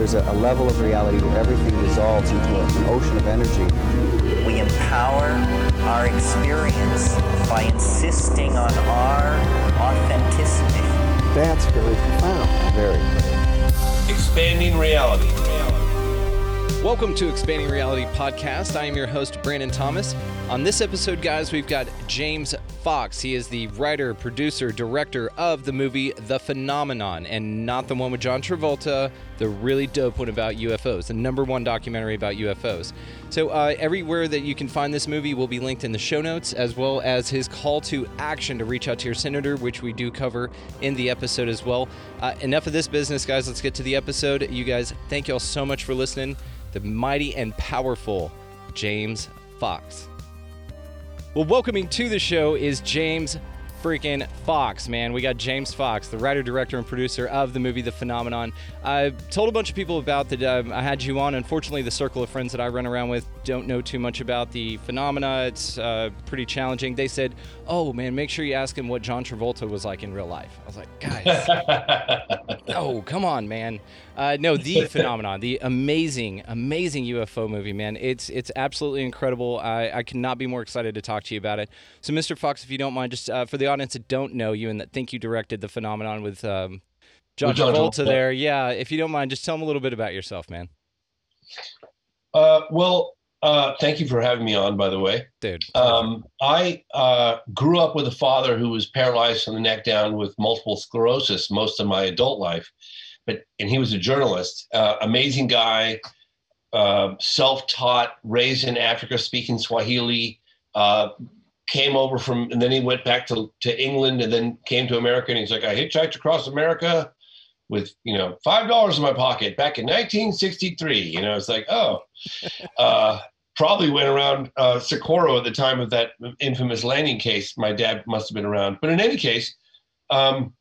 There's a, a level of reality where everything dissolves into a, an ocean of energy. We empower our experience by insisting on our authenticity. That's very profound. Very. Expanding reality. Welcome to Expanding Reality Podcast. I am your host, Brandon Thomas. On this episode, guys, we've got James Fox. He is the writer, producer, director of the movie The Phenomenon, and not the one with John Travolta, the really dope one about UFOs, the number one documentary about UFOs. So, uh, everywhere that you can find this movie will be linked in the show notes, as well as his call to action to reach out to your senator, which we do cover in the episode as well. Uh, enough of this business, guys. Let's get to the episode. You guys, thank you all so much for listening. The mighty and powerful James Fox. Well, welcoming to the show is James freaking Fox, man. We got James Fox, the writer, director, and producer of the movie The Phenomenon. I told a bunch of people about that. Um, I had you on. Unfortunately, the circle of friends that I run around with don't know too much about the phenomena. It's uh, pretty challenging. They said, "Oh man, make sure you ask him what John Travolta was like in real life." I was like, "Guys, oh come on, man." Uh, no, the phenomenon, the amazing, amazing UFO movie, man. It's it's absolutely incredible. I, I cannot be more excited to talk to you about it. So, Mr. Fox, if you don't mind, just uh, for the audience that don't know you and that think you directed the phenomenon with um, John, John Travolta Travolta. there, yeah. If you don't mind, just tell them a little bit about yourself, man. Uh, well, uh, thank you for having me on, by the way. Dude. Um, I uh, grew up with a father who was paralyzed from the neck down with multiple sclerosis most of my adult life, but and he was a journalist. Uh, amazing guy, uh, self-taught, raised in Africa, speaking Swahili. Uh, came over from, and then he went back to to England, and then came to America. And he's like, I hitchhiked across America with you know five dollars in my pocket back in 1963. You know, it's like, oh. Uh, probably went around uh, Socorro at the time of that infamous landing case. My dad must have been around. But in any case, um,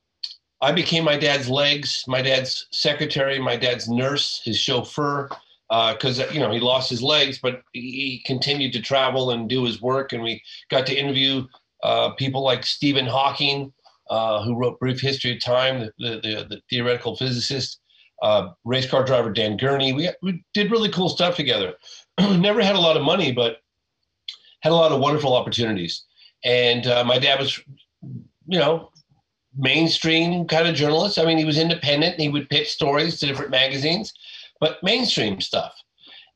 I became my dad's legs, my dad's secretary, my dad's nurse, his chauffeur, because you know he lost his legs, but he continued to travel and do his work. And we got to interview uh, people like Stephen Hawking, uh, who wrote Brief History of Time, the, the, the, the theoretical physicist. Uh, race car driver Dan Gurney. We, we did really cool stuff together. Never had a lot of money, but had a lot of wonderful opportunities. And uh, my dad was, you know, mainstream kind of journalist. I mean, he was independent. And he would pitch stories to different magazines, but mainstream stuff.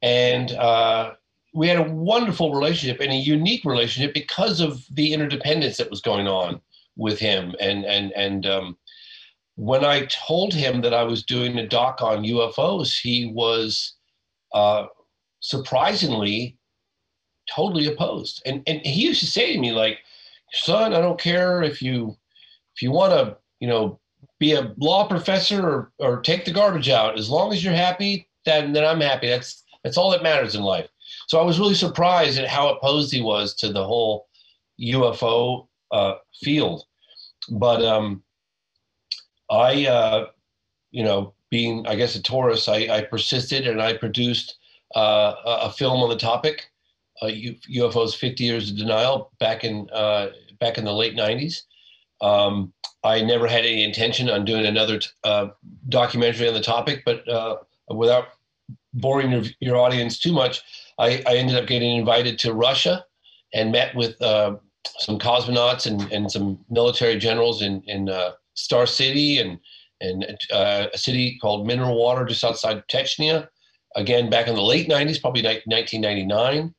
And uh, we had a wonderful relationship and a unique relationship because of the interdependence that was going on with him. And and and um, when I told him that I was doing a doc on UFOs, he was uh, surprisingly totally opposed. And and he used to say to me like, "Son, I don't care if you if you want to, you know, be a law professor or or take the garbage out. As long as you're happy, then then I'm happy. That's that's all that matters in life." So I was really surprised at how opposed he was to the whole UFO uh, field. But um, I, uh, you know, being I guess a Taurus, I, I persisted and I produced uh, a film on the topic, uh, UFOs: 50 Years of Denial, back in uh, back in the late 90s. Um, I never had any intention on doing another t- uh, documentary on the topic, but uh, without boring your, your audience too much, I, I ended up getting invited to Russia and met with uh, some cosmonauts and, and some military generals in, in uh, Star City and, and uh, a city called Mineral Water just outside Chechnya. Again, back in the late 90s, probably ni- 1999.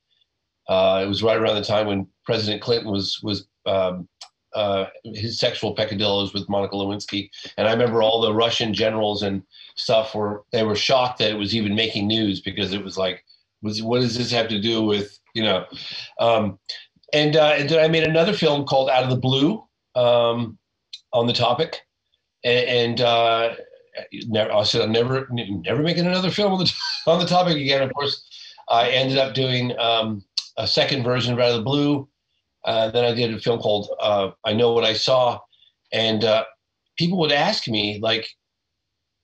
Uh, it was right around the time when President Clinton was was um, uh, his sexual peccadilloes with Monica Lewinsky, and I remember all the Russian generals and stuff were they were shocked that it was even making news because it was like, was what does this have to do with you know? Um, and, uh, then I made another film called Out of the Blue um, on the topic, and and, uh, never, I said, I'm never, never making another film on the, on the topic again. Of course, I ended up doing um, a second version of Out of the Blue. Uh, then I did a film called uh, I Know What I Saw. And uh, people would ask me, like,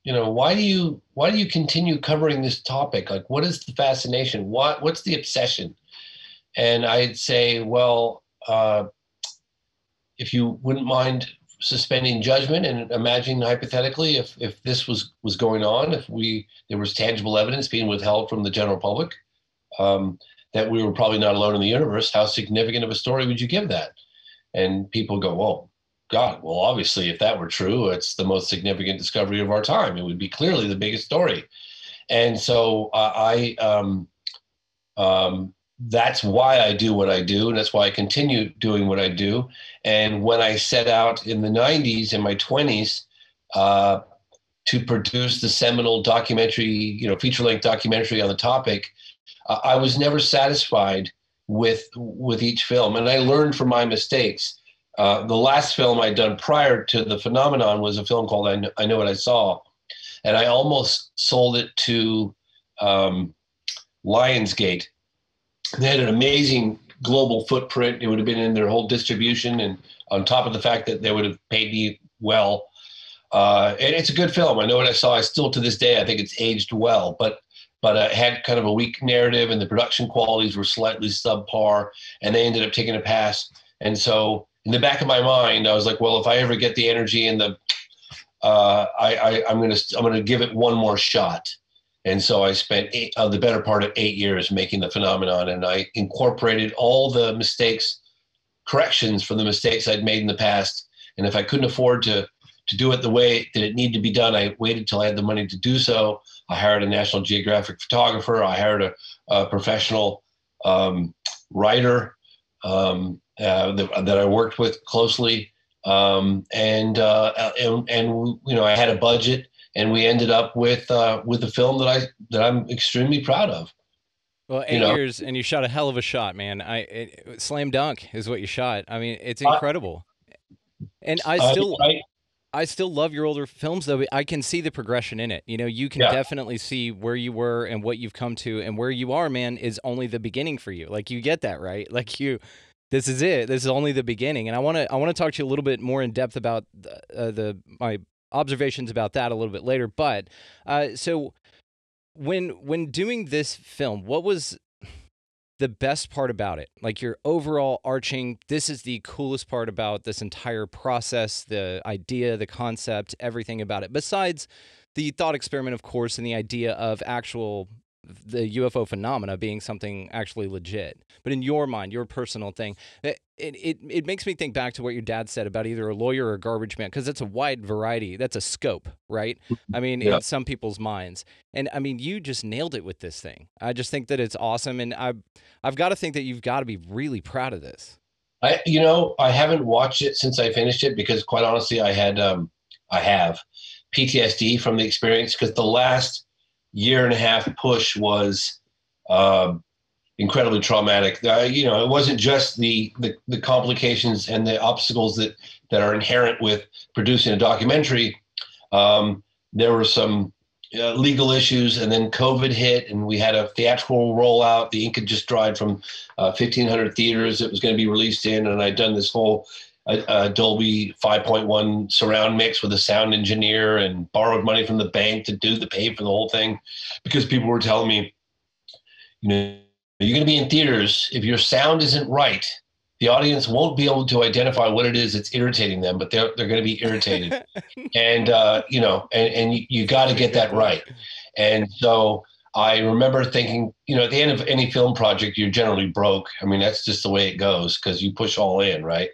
you know, why do you why do you continue covering this topic? Like, what is the fascination? What what's the obsession? And I'd say, well, uh, if you wouldn't mind suspending judgment and imagining hypothetically if if this was was going on, if we there was tangible evidence being withheld from the general public, um, that we were probably not alone in the universe, how significant of a story would you give that? And people go, well, God, well, obviously, if that were true, it's the most significant discovery of our time. It would be clearly the biggest story. And so uh, I, um, um, that's why I do what I do, and that's why I continue doing what I do. And when I set out in the 90s, in my 20s, uh, to produce the seminal documentary, you know, feature length documentary on the topic, I was never satisfied with with each film, and I learned from my mistakes. Uh, the last film I'd done prior to the phenomenon was a film called I Know, I know What I Saw, and I almost sold it to um, Lionsgate. They had an amazing global footprint. It would have been in their whole distribution, and on top of the fact that they would have paid me well. Uh, and it's a good film. I know what I saw. I still to this day I think it's aged well, but but uh, had kind of a weak narrative, and the production qualities were slightly subpar, and they ended up taking a pass. And so in the back of my mind, I was like, well, if I ever get the energy and the, uh, I, I, am gonna I'm gonna give it one more shot. And so I spent eight, uh, the better part of eight years making the phenomenon, and I incorporated all the mistakes, corrections for the mistakes I'd made in the past. And if I couldn't afford to to do it the way that it needed to be done, I waited till I had the money to do so. I hired a National Geographic photographer. I hired a, a professional um, writer um, uh, that, that, I worked with closely, um, and, uh, and and you know I had a budget, and we ended up with uh, with a film that I that I'm extremely proud of. Well, eight you know? years, and you shot a hell of a shot, man. I it, slam dunk is what you shot. I mean, it's incredible. and I still, I, I still love your older films though. I can see the progression in it. You know, you can yeah. definitely see where you were and what you've come to and where you are, man, is only the beginning for you. Like you get that, right? Like you this is it. This is only the beginning. And I want to I want to talk to you a little bit more in depth about the, uh, the my observations about that a little bit later, but uh, so when when doing this film, what was the best part about it? Like your overall arching, this is the coolest part about this entire process, the idea, the concept, everything about it. Besides the thought experiment, of course, and the idea of actual the UFO phenomena being something actually legit. But in your mind, your personal thing, it, it, it makes me think back to what your dad said about either a lawyer or a garbage man, because it's a wide variety. That's a scope, right? I mean, yeah. in some people's minds. And I mean, you just nailed it with this thing. I just think that it's awesome. And I, I've got to think that you've got to be really proud of this. I, you know, I haven't watched it since I finished it because quite honestly, I had, um, I have PTSD from the experience because the last year and a half push was uh, incredibly traumatic. Uh, you know, it wasn't just the, the, the complications and the obstacles that that are inherent with producing a documentary. Um, there were some uh, legal issues, and then COVID hit, and we had a theatrical rollout. The ink had just dried from 1,500 uh, theaters it was going to be released in, and I'd done this whole a, a, Dolby 5.1 surround mix with a sound engineer and borrowed money from the bank to do the pay for the whole thing because people were telling me, you know, you're going to be in theaters. If your sound isn't right, the audience won't be able to identify what it is that's irritating them, but they're, they're going to be irritated. and, uh, you know, and, and you, you got to get that right. And so I remember thinking, you know, at the end of any film project, you're generally broke. I mean, that's just the way it goes because you push all in, right?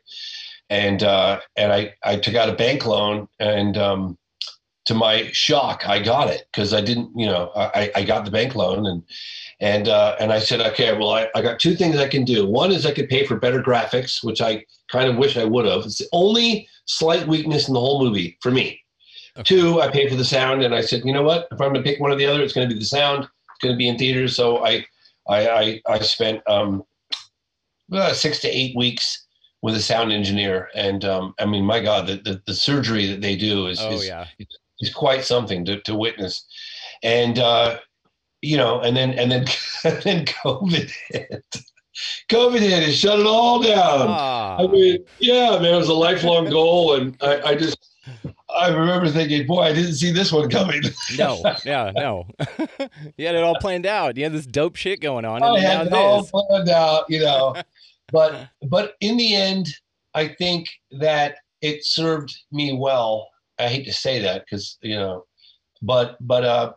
And uh, and I I took out a bank loan and um, to my shock I got it because I didn't you know I, I got the bank loan and and uh, and I said okay well I, I got two things I can do. One is I could pay for better graphics which I kind of wish I would have. It's the only slight weakness in the whole movie for me. Okay. two I paid for the sound and I said you know what? If I'm gonna pick one or the other it's gonna be the sound. It's gonna be in theaters. So I I I, I spent um, uh, six to eight weeks with a sound engineer. And um, I mean, my God, the, the, the, surgery that they do is, oh, is yeah. is quite something to, to witness. And uh, you know, and then and then and then COVID hit. COVID hit and shut it all down. Ah, I mean, yeah, man, it was a lifelong goal, and I, I just I remember thinking, boy, I didn't see this one coming. no, yeah, no. you had it all planned out. You had this dope shit going on, and I had it all planned out, you know. But but in the end, I think that it served me well. I hate to say that because you know, but but uh,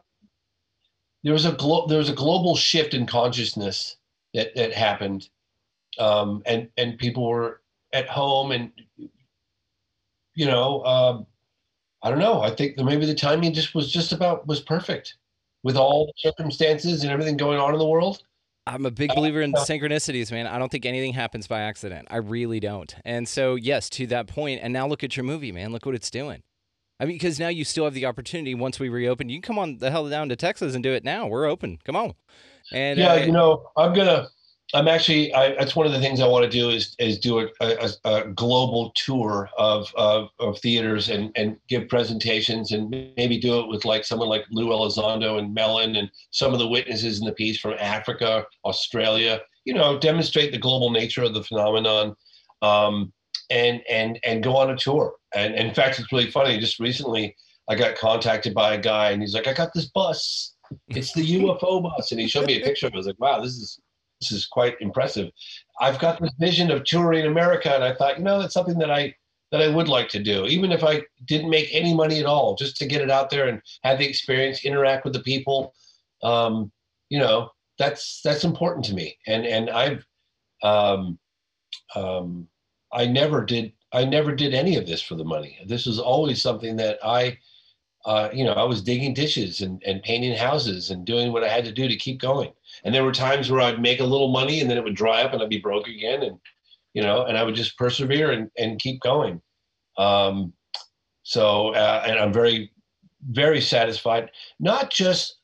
there was a glo- there was a global shift in consciousness that that happened, um, and and people were at home and you know um, I don't know. I think that maybe the timing just was just about was perfect with all the circumstances and everything going on in the world. I'm a big believer in synchronicities, man. I don't think anything happens by accident. I really don't. And so, yes, to that point. and now look at your movie, man. Look what it's doing. I mean, because now you still have the opportunity once we reopen. You can come on the hell down to Texas and do it now. We're open. Come on. And yeah, uh, you know, I'm gonna. I'm actually. I, that's one of the things I want to do is is do a, a, a global tour of, of of theaters and and give presentations and maybe do it with like someone like Lou Elizondo and Mellon and some of the witnesses in the piece from Africa, Australia. You know, demonstrate the global nature of the phenomenon, um, and and and go on a tour. And, and in fact, it's really funny. Just recently, I got contacted by a guy, and he's like, "I got this bus." It's the UFO bus, and he showed me a picture. I was like, "Wow, this is this is quite impressive. I've got this vision of touring America, and I thought, you know, that's something that I that I would like to do, even if I didn't make any money at all, just to get it out there and have the experience, interact with the people. Um, you know, that's that's important to me, and and I've um, um, I never did I never did any of this for the money. This was always something that I. Uh, you know, I was digging ditches and, and painting houses and doing what I had to do to keep going. And there were times where I'd make a little money and then it would dry up and I'd be broke again. And, you know, and I would just persevere and, and keep going. Um, so, uh, and I'm very, very satisfied, not just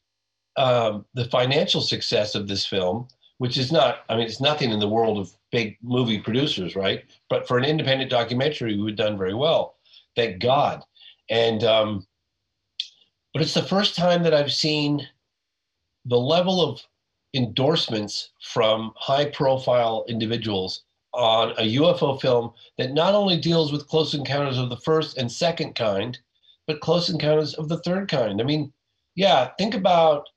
um, the financial success of this film, which is not, I mean, it's nothing in the world of big movie producers, right? But for an independent documentary, we've done very well. Thank God. And, um, but it's the first time that I've seen the level of endorsements from high profile individuals on a UFO film that not only deals with close encounters of the first and second kind, but close encounters of the third kind. I mean, yeah, think about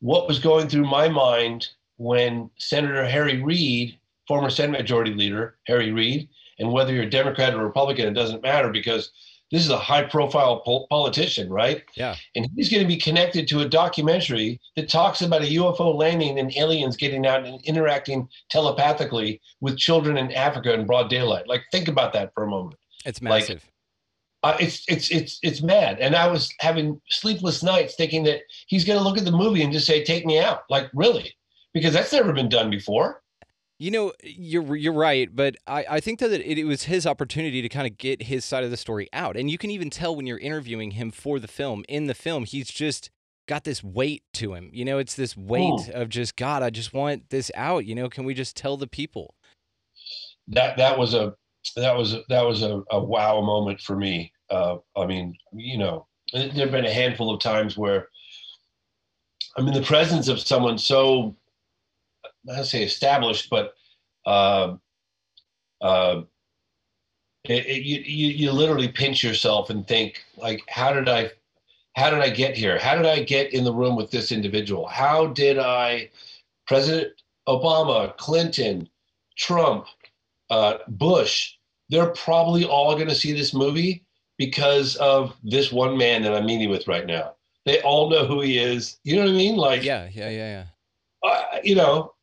what was going through my mind when Senator Harry Reid, former Senate Majority Leader Harry Reid, and whether you're a Democrat or Republican, it doesn't matter because this is a high profile pol- politician, right? Yeah. And he's going to be connected to a documentary that talks about a UFO landing and aliens getting out and interacting telepathically with children in Africa in broad daylight. Like, think about that for a moment. it's like- massive. Uh, it's it's it's it's mad, and I was having sleepless nights thinking that he's going to look at the movie and just say, "Take me out," like really, because that's never been done before. You know, you're you're right, but I, I think that it, it was his opportunity to kind of get his side of the story out, and you can even tell when you're interviewing him for the film. In the film, he's just got this weight to him. You know, it's this weight of just God. I just want this out. You know, can we just tell the people? that that was a that was that was a, a wow moment for me. Uh, I mean, you know, there have been a handful of times where I'm in the presence of someone so I say established, but uh, uh, it, it, you, you you literally pinch yourself and think like, how did I how did I get here? How did I get in the room with this individual? How did I, President Obama, Clinton, Trump, uh, Bush, they're probably all going to see this movie because of this one man that I'm meeting with right now. They all know who he is. You know what I mean? Like, Yeah, yeah, yeah, yeah. uh, you know,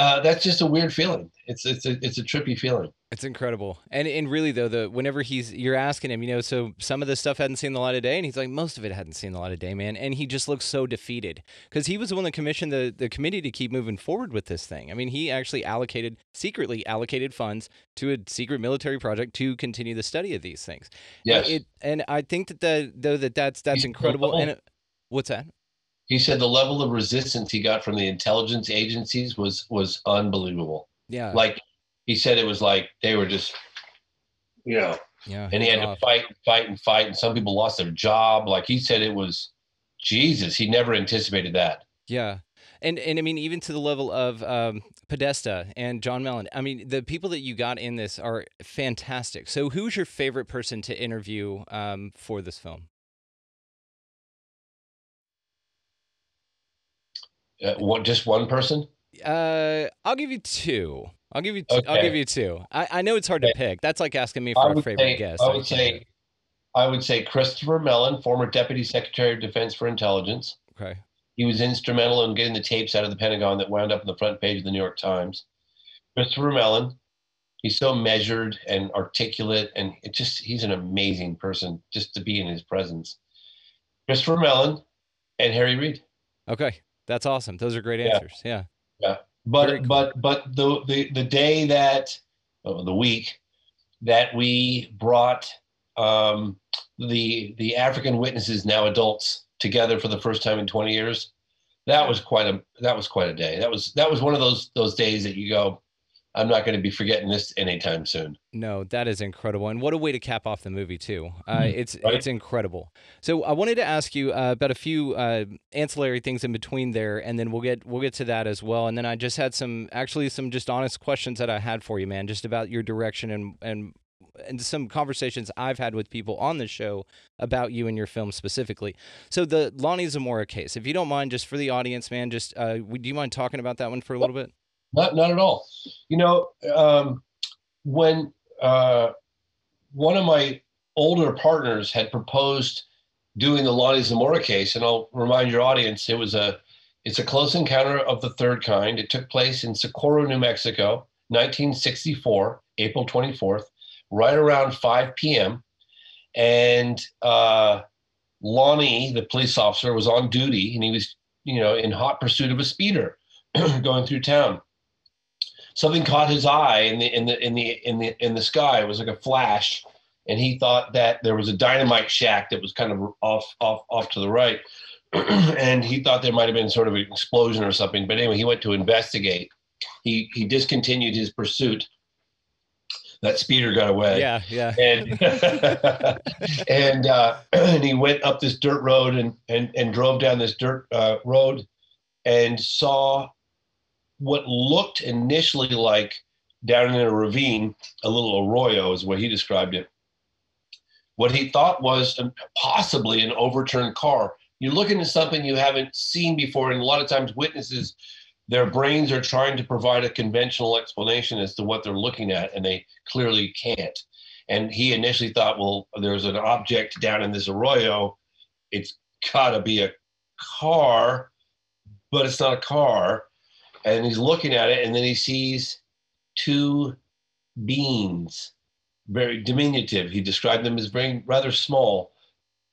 uh, that's just a weird feeling. It's it's a it's a trippy feeling. It's incredible. And and really though, the whenever he's you're asking him, you know, so some of this stuff hadn't seen the light of day, and he's like, most of it hadn't seen the light of day, man. And he just looks so defeated because he was the one that commissioned the the committee to keep moving forward with this thing. I mean, he actually allocated secretly allocated funds to a secret military project to continue the study of these things. Yes, It, and I think that the, though that that's that's He's incredible. incredible. And it, what's that? He said the level of resistance he got from the intelligence agencies was was unbelievable. Yeah. Like he said, it was like they were just, you know, Yeah. and he had tough. to fight, and fight, and fight. And some people lost their job. Like he said, it was Jesus. He never anticipated that. Yeah. And and I mean even to the level of um, Podesta and John Mellon. I mean the people that you got in this are fantastic. So who's your favorite person to interview um, for this film? Uh, what? Just one person? Uh, I'll give you two. I'll give you. T- I'll give you two. I, I know it's hard to pick. That's like asking me for a favorite say. guest. I I would can't say. I would say Christopher Mellon, former Deputy Secretary of Defense for Intelligence. Okay. He was instrumental in getting the tapes out of the Pentagon that wound up on the front page of the New York Times. Christopher Mellon, he's so measured and articulate, and it just he's an amazing person just to be in his presence. Christopher Mellon and Harry Reid. Okay. That's awesome. Those are great answers. Yeah. answers. Yeah. But cool. but but the, the the day that oh, the week that we brought um, the the African witnesses now adults together for the first time in 20 years, that was quite a that was quite a day. That was that was one of those those days that you go, I'm not going to be forgetting this anytime soon. No, that is incredible, and what a way to cap off the movie too. Uh, it's right? it's incredible. So I wanted to ask you uh, about a few uh, ancillary things in between there, and then we'll get we'll get to that as well. And then I just had some actually some just honest questions that I had for you, man, just about your direction and and and some conversations I've had with people on the show about you and your film specifically. So the Lonnie Zamora case, if you don't mind, just for the audience, man, just uh, would do you mind talking about that one for a little bit? Not not at all. You know, um, when uh, one of my older partners had proposed doing the Lonnie Zamora case, and I'll remind your audience, it was a it's a close encounter of the third kind. It took place in Socorro, New Mexico, 1964, April 24th, right around 5 p.m. And uh, Lonnie, the police officer, was on duty, and he was, you know, in hot pursuit of a speeder going through town something caught his eye in the in the in the in the in the sky. It was like a flash, and he thought that there was a dynamite shack that was kind of off off off to the right, and he thought there might have been sort of an explosion or something. But anyway, he went to investigate. He he discontinued his pursuit. That speeder got away Yeah, yeah. and and uh, and he went up this dirt road and and and drove down this dirt uh, road and saw what looked initially like down in a ravine, a little arroyo is what he described it. What he thought was possibly an overturned car. You're looking at something you haven't seen before, and a lot of times witnesses, their brains are trying to provide a conventional explanation as to what they're looking at, and they clearly can't. And he initially thought, well, there's an object down in this arroyo. It's got to be a car, but it's not a car. And he's looking at it, and then he sees two beings, very diminutive. He described them as very rather small,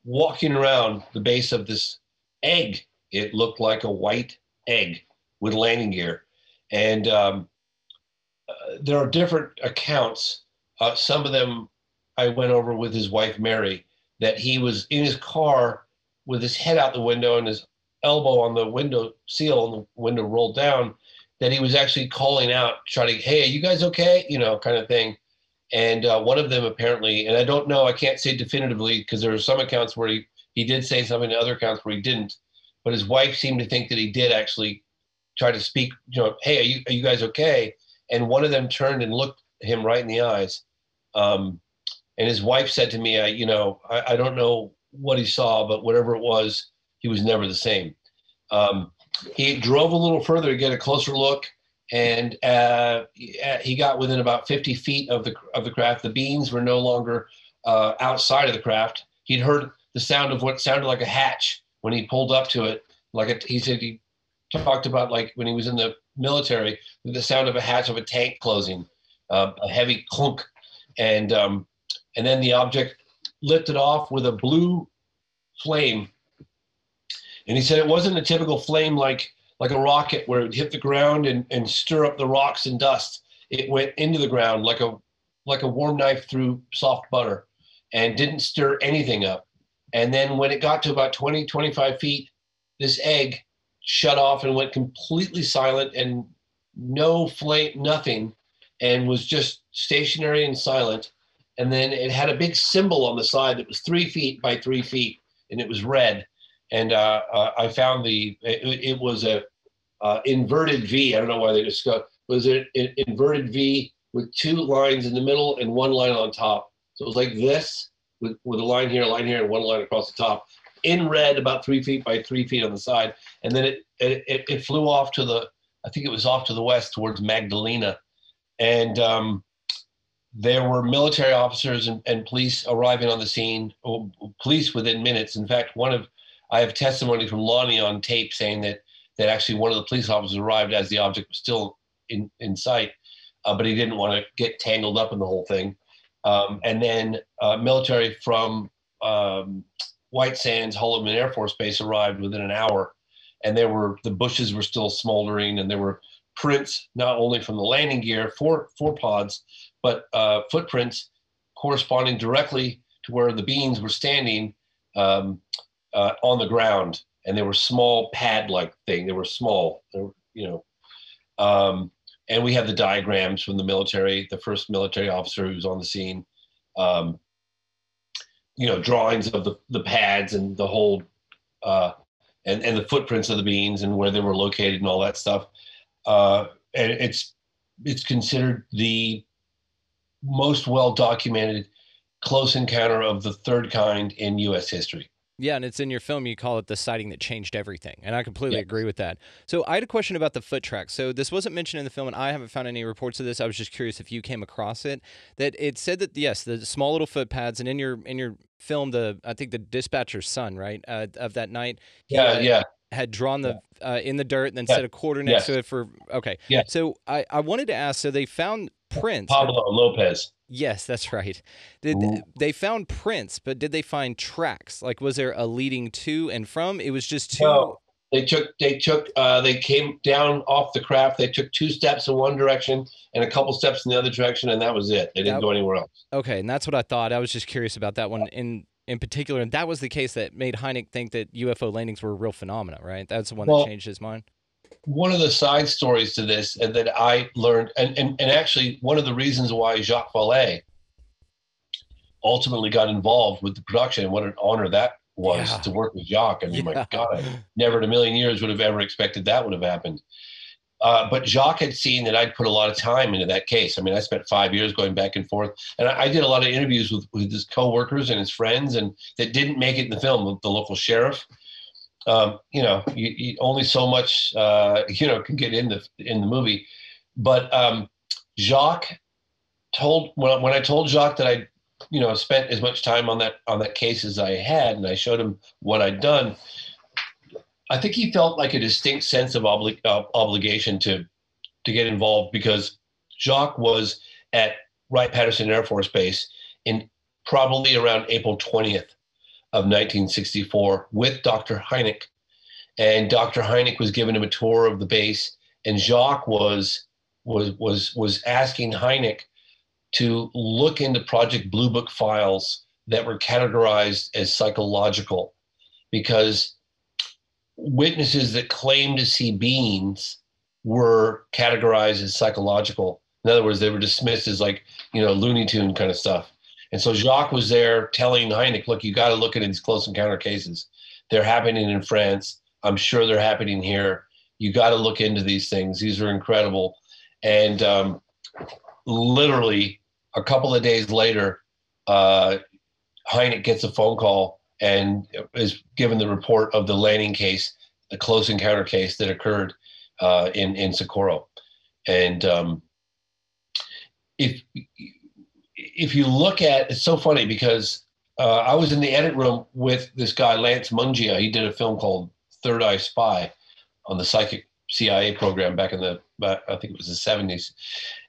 walking around the base of this egg. It looked like a white egg with landing gear. And um, uh, there are different accounts. Uh, some of them I went over with his wife, Mary, that he was in his car with his head out the window and his elbow on the window seal and the window rolled down, that he was actually calling out, trying to, hey, are you guys okay? You know, kind of thing. And uh, one of them apparently, and I don't know, I can't say definitively because there are some accounts where he, he did say something, to other accounts where he didn't. But his wife seemed to think that he did actually try to speak, you know, hey, are you, are you guys okay? And one of them turned and looked him right in the eyes. Um, and his wife said to me, I, you know, I, I don't know what he saw, but whatever it was, he was never the same. Um, he drove a little further to get a closer look, and uh, he- got within about 50 feet of the of the craft. The beans were no longer uh, outside of the craft. He'd heard the sound of what sounded like a hatch when he pulled up to it. Like a, he said, he talked about like when he was in the military, the sound of a hatch of a tank closing, uh, a heavy clunk, and um, and then the object lifted off with a blue flame. And he said it wasn't a typical flame like like a rocket where it would hit the ground and, and stir up the rocks and dust. It went into the ground like a like a warm knife through soft butter and didn't stir anything up. And then when it got to about 20, 25 feet, this egg shut off and went completely silent and no flame, nothing, and was just stationary and silent. and then it had a big symbol on the side that was three feet by three feet, and it was red. And uh, uh, I found the it, it was a uh, inverted V. I don't know why they just. Was it an inverted V with two lines in the middle and one line on top? So it was like this with with a line here, a line here, and one line across the top in red, about three feet by three feet on the side, and then it it, it, it flew off to the I think it was off to the west towards Magdalena, and um, there were military officers and, and police arriving on the scene. oh, Police within minutes. In fact, one of I have testimony from Lonnie on tape saying that that actually one of the police officers arrived as the object was still in in sight, uh, but he didn't want to get tangled up in the whole thing. Um, and then uh, military from um, White Sands Holloman Air Force Base arrived within an hour, and there were the bushes were still smoldering, and there were prints not only from the landing gear, four four pods, but uh, footprints corresponding directly to where the beans were standing um, uh, on the ground, and they were small pad-like thing. They were small, they were, you know. Um, and we have the diagrams from the military, the first military officer who was on the scene. Um, you know, drawings of the, the pads and the whole, uh, and, and the footprints of the beans and where they were located and all that stuff. Uh, and it's it's considered the most well documented close encounter of the third kind in U.S. history. Yeah, and it's in your film. You call it the sighting that changed everything, and I completely Yes. agree with that. So I had a question about the foot track. So this wasn't mentioned in the film, and I haven't found any reports of this. I was just curious if you came across it. That it said that yes, the small little foot pads, and in your in your film, the I think the dispatcher's son, right, uh, of that night, Yeah, yeah. had drawn the uh, in the dirt and then Yeah. set a quarter next Yes. to it for okay. Yeah. So I I wanted to ask. So they found prints. Pablo Lopez. Yes, that's right. Did Ooh. they found prints, but did they find tracks? Like, was there a leading to and from? It was just two. No, they took they took uh, they came down off the craft. They took two steps in one direction and a couple steps in the other direction, and that was it. They didn't That- go anywhere else. Okay, and that's what I thought. I was just curious about that one in in particular, and that was the case that made Hynek think that UFO landings were a real phenomena, right? That's the one Well- that changed his mind. One of the side stories to this and that I learned, and, and, and actually one of the reasons why Jacques Vallée ultimately got involved with the production and what an honor that was Yeah. to work with Jacques. I mean, Yeah. my God, I never in a million years would have ever expected that would have happened. Uh, but Jacques had seen that I'd put a lot of time into that case. I mean, I spent five years going back and forth, and I, I did a lot of interviews with, with his coworkers and his friends, and that didn't make it in the film. The local sheriff, um, you know, you, you only so much, uh, you know, can get in the in the movie. But um, Jacques told when when I told Jacques that I, you know, spent as much time on that on that case as I had, and I showed him what I'd done. I think he felt like a distinct sense of obli- uh, obligation to to get involved because Jacques was at Wright Patterson Air Force Base in probably around April 20th of 1964 with Dr. Hynek. And Dr. Hynek was giving him a tour of the base, and Jacques was was was was asking Hynek to look into Project Blue Book files that were categorized as psychological because witnesses that claimed to see beings were categorized as psychological. In other words, they were dismissed as like, you know, Looney Tune kind of stuff. And so Jacques was there telling Hynek, look, you got to look at these close encounter cases. They're happening in France. I'm sure they're happening here. You got to look into these things. These are incredible. And um, literally a couple of days later, uh, gets a phone call and is given the report of the landing case, the close encounter case that occurred uh, in in Socorro. And um, if if you look at, it's so funny because uh, I was in the edit room with this guy Lance Mungia. He did a film called Third Eye Spy on the psychic CIA program back in the I think it was the seventies,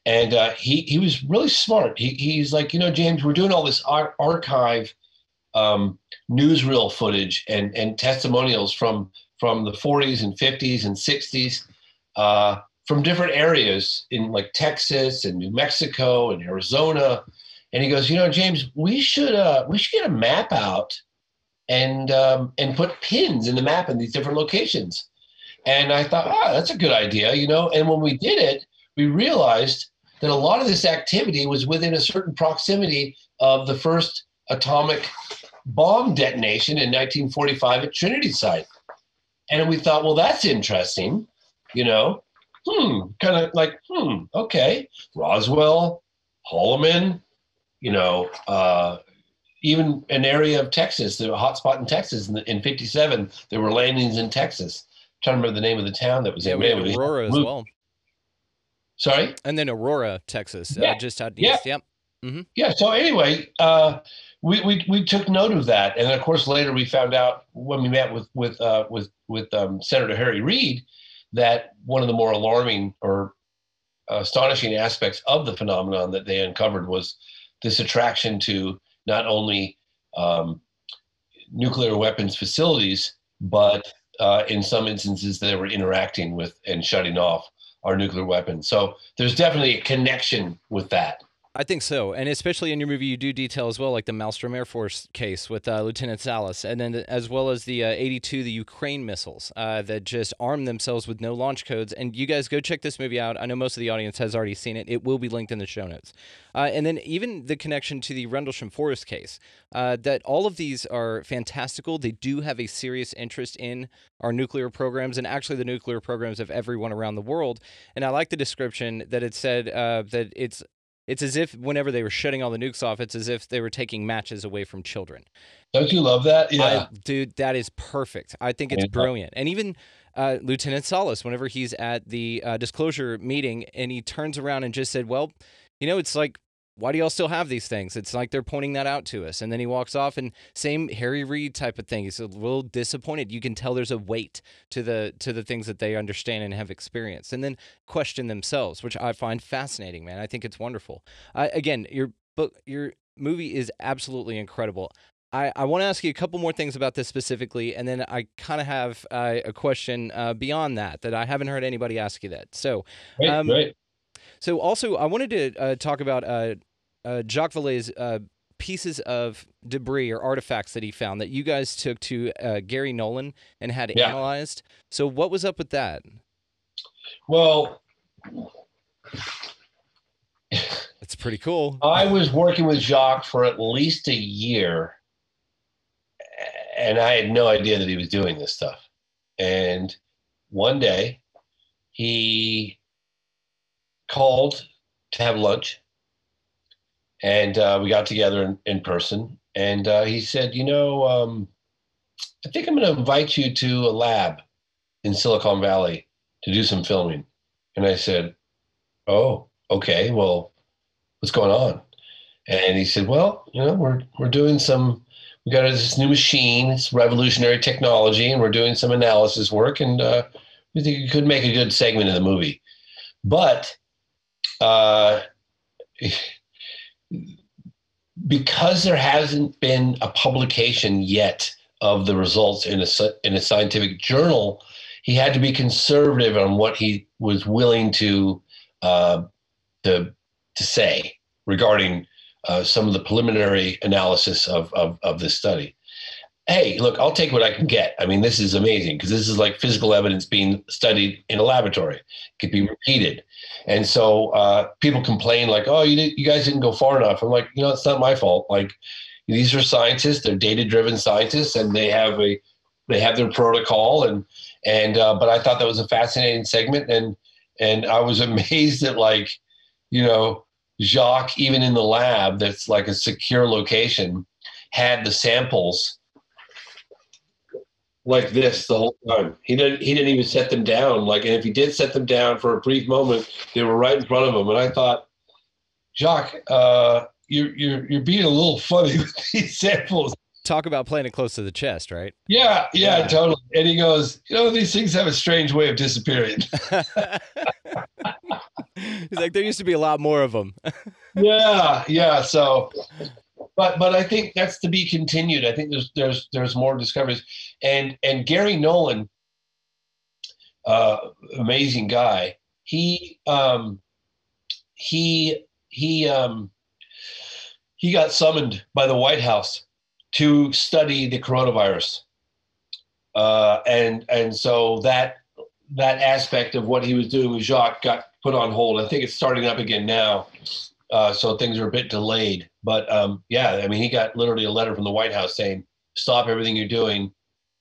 and uh, he he was really smart. He he's like, you know, James, we're doing all this ar- archive um, newsreel footage and and testimonials from from the 40s and 50s and 60s uh, from different areas in like Texas and New Mexico and Arizona. And he goes, you know, James, we should uh, we should get a map out and um, and put pins in the map in these different locations. And I thought, ah, that's a good idea, you know. And when we did it, we realized that a lot of this activity was within a certain proximity of the first atomic bomb detonation in 1945 at Trinity site. And we thought, well, that's interesting, you know, hmm, kind of like, hmm, okay, Roswell, Holloman, you know, uh, even an area of Texas, the hotspot in Texas in, the, in 57, there were landings in Texas. I'm trying to remember the name of the town that was Yeah, in we there. had We- Aurora as well. Sorry? And then Aurora, Texas, Yeah. uh, just out Yeah. east. Yep. Yeah. So anyway, uh, we, we we took note of that, and of course later we found out when we met with with uh, with with um, Senator Harry Reid that one of the more alarming or astonishing aspects of the phenomenon that they uncovered was this attraction to not only um, nuclear weapons facilities, but uh, in some instances they were interacting with and shutting off our nuclear weapons. So there's definitely a connection with that. I think so, and especially in your movie, you do detail as well, like the Malmstrom Air Force case with uh, Lieutenant Salas, and then as well as the uh, 82, the Ukraine missiles uh, that just armed themselves with no launch codes. And you guys go check this movie out. I know most of the audience has already seen it. It will be linked in the show notes. Uh, and then even the connection to the Rendlesham Forest case, uh, that all of these are fantastical. They do have a serious interest in our nuclear programs and actually the nuclear programs of everyone around the world. And I like the description that it said uh, that it's it's as if whenever they were shutting all the nukes off, it's as if they were taking matches away from children. Don't you love that? Yeah. I, dude, that is perfect. I think it's Yeah. brilliant. And even uh, Lieutenant Salas, whenever he's at the uh, disclosure meeting and he turns around and just said, Well, you know, it's like, why do y'all still have these things? It's like they're pointing that out to us. And then he walks off and same Harry Reid type of thing. He's a little disappointed. You can tell there's a weight to the to the things that they understand and have experienced. And then question themselves, which I find fascinating, man. I think it's wonderful. I, again, your book your movie is absolutely incredible. I, I want to ask you a couple more things about this specifically, and then I kind of have uh, a question uh, beyond that that I haven't heard anybody ask you that. So, Great, um, great. so also I wanted to uh, talk about uh, uh, Jacques Vallée's uh, pieces of debris or artifacts that he found that you guys took to uh, Garry Nolan and had Yeah. analyzed. So what was up with that? Well, It's pretty cool. I was working with Jacques for at least a year, and I had no idea that he was doing this stuff. And one day, he called to have lunch, and uh, we got together in, in person. And uh, he said, "You know, um, I think I'm going to invite you to a lab in Silicon Valley to do some filming." And I said, "Oh, okay. Well, what's going on?" And he said, "Well, you know, we're we're doing some. We got this new machine. It's revolutionary technology, and we're doing some analysis work, and uh, we think it could make a good segment of the movie. But uh, because there hasn't been a publication yet of the results in a in a scientific journal, he had to be conservative on what he was willing to uh, to to say regarding uh, some of the preliminary analysis of, of, of this study. Hey, look, I'll take what I can get. I mean, this is amazing because this is like physical evidence being studied in a laboratory. It could be repeated. And so uh, people complain like, oh, you, did, you guys didn't go far enough. I'm like, you know, it's not my fault. Like, these are scientists. They're data-driven scientists, and they have a they have their protocol. And and uh, but I thought that was a fascinating segment, and and I was amazed at like, you know, Jacques, even in the lab that's like a secure location, had the samples like this the whole time. He didn't he didn't even set them down. Like, and if he did set them down for a brief moment, they were right in front of him. And I thought, Jacques, uh, you're you're you're being a little funny with these samples. Talk about playing it close to the chest, right? Yeah, yeah, Yeah. totally. And he goes, you know, these things have a strange way of disappearing. He's like, there used to be a lot more of them. yeah, yeah. So, but but I think that's to be continued. I think there's there's there's more discoveries, and and Garry Nolan, uh, amazing guy. He um, he he um, he got summoned by the White House to study the coronavirus, uh, and and so that that aspect of what he was doing with Jacques got put on hold. I think it's starting up again now, uh, so things are a bit delayed. But um, yeah, I mean, he got literally a letter from the White House saying, "Stop everything you're doing,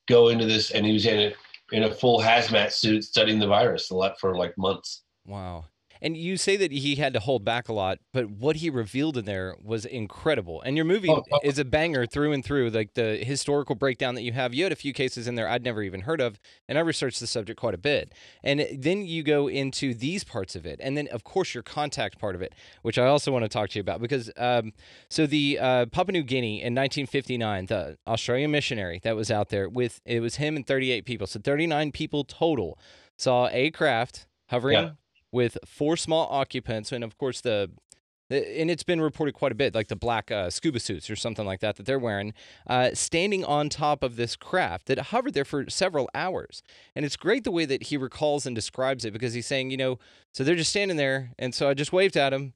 go into this," and he was in a in a full hazmat suit studying the virus a lot for like months. Wow. And you say that he had to hold back a lot, but what he revealed in there was incredible. And your movie Oh, oh. is a banger through and through. Like the historical breakdown that you have, you had a few cases in there I'd never even heard of, and I researched the subject quite a bit. And then you go into these parts of it, and then of course your contact part of it, which I also want to talk to you about because um, so the uh, Papua New Guinea in 1959, the Australian missionary that was out there with it was him and 38 people, so 39 people total saw a craft hovering Yeah. With four small occupants, and of course the. And it's been reported quite a bit, like the black uh, scuba suits or something like that that they're wearing, uh, standing on top of this craft that hovered there for several hours. And it's great the way that he recalls and describes it because he's saying, you know, so they're just standing there, and so I just waved at them,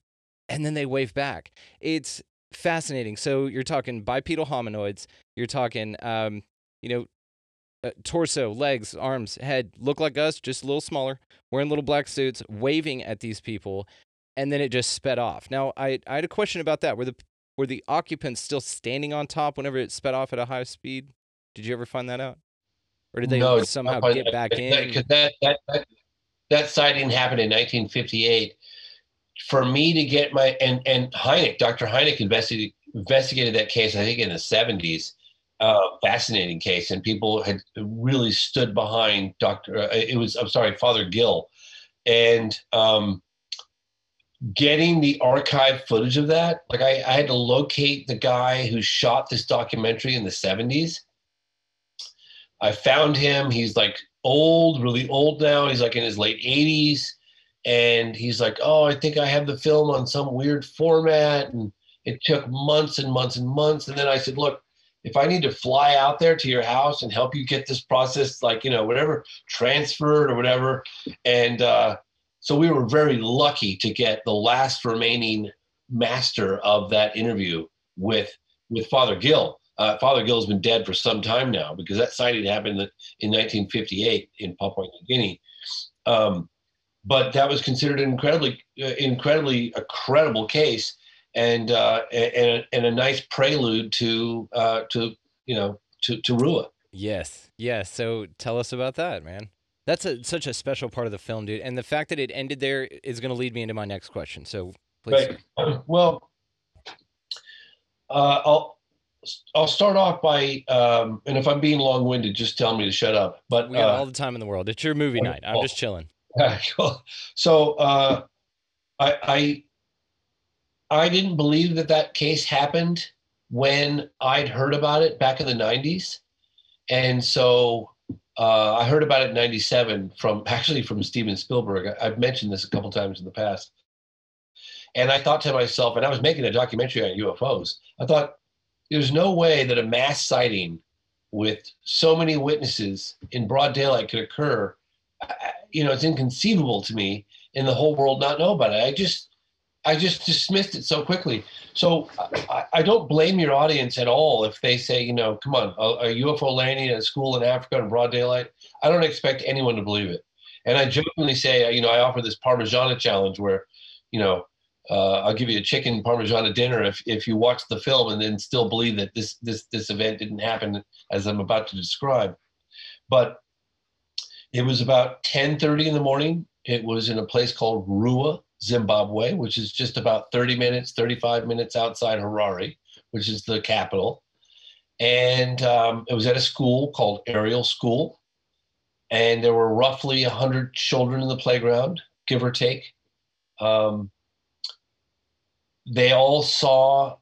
and then they wave back. It's fascinating. So you're talking bipedal hominoids, you're talking, um, you know, uh, torso, legs, arms, head look like us, just a little smaller, wearing little black suits, waving at these people, and then it just sped off. Now, I, I had a question about that. Were the were the occupants still standing on top whenever it sped off at a high speed? Did you ever find that out, or did they No, somehow not- get back in? because that, that that that sighting happened in 1958. For me to get my and and Hynek, Dr. Hynek investigated investigated that case. I think in the 70s. Uh, fascinating case, and people had really stood behind Dr. Uh, it was I'm sorry, Father Gill, and um, getting the archive footage of that. Like I, I had to locate the guy who shot this documentary in the 70s. I found him. He's like old, really old now. He's like in his late 80s. And he's like, Oh, I think I have the film on some weird format. And it took months and months and months. And then I said, Look, if I need to fly out there to your house and help you get this process, like, you know, whatever, transferred or whatever. And uh, so we were very lucky to get the last remaining master of that interview with with Father Gill. Uh, Father Gill's been dead for some time now because that sighting happened in 1958 in Papua New Guinea. Um, but that was considered an incredibly, uh, incredibly a credible case, and uh, and and a nice prelude to uh, to you know to to Ruwa. Yes, yes. So tell us about that, man. That's a, such a special part of the film, dude. And the fact that it ended there is going to lead me into my next question. So please. Right. Well, uh, I'll I'll start off by, um, and if I'm being long-winded, just tell me to shut up. But We got uh, all the time in the world. It's your movie night. I'm just chilling. so uh, I, I I didn't believe that that case happened when I'd heard about it back in the '90s, and so uh, I heard about it in '97 from actually from Steven Spielberg. I, I've mentioned this a couple times in the past, and I thought to myself, and I was making a documentary on UFOs. I thought there's no way that a mass sighting with so many witnesses in broad daylight could occur I- you know, it's inconceivable to me in the whole world not know about it. I just, I just dismissed it so quickly. So I, I don't blame your audience at all if they say, you know, come on, a, a UFO landing at a school in Africa in broad daylight. I don't expect anyone to believe it. And I jokingly say, you know, I offer this Parmigiana challenge where, you know, uh, I'll give you a chicken Parmigiana dinner if, if you watch the film and then still believe that this this this event didn't happen as I'm about to describe. But it was about 10:30 in the morning. It was in a place called Ruwa, Zimbabwe, which is just about 30 minutes, 35 minutes outside Harare, which is the capital. And um, it was at a school called Ariel School. And there were roughly 100 children in the playground, give or take. Um, they all saw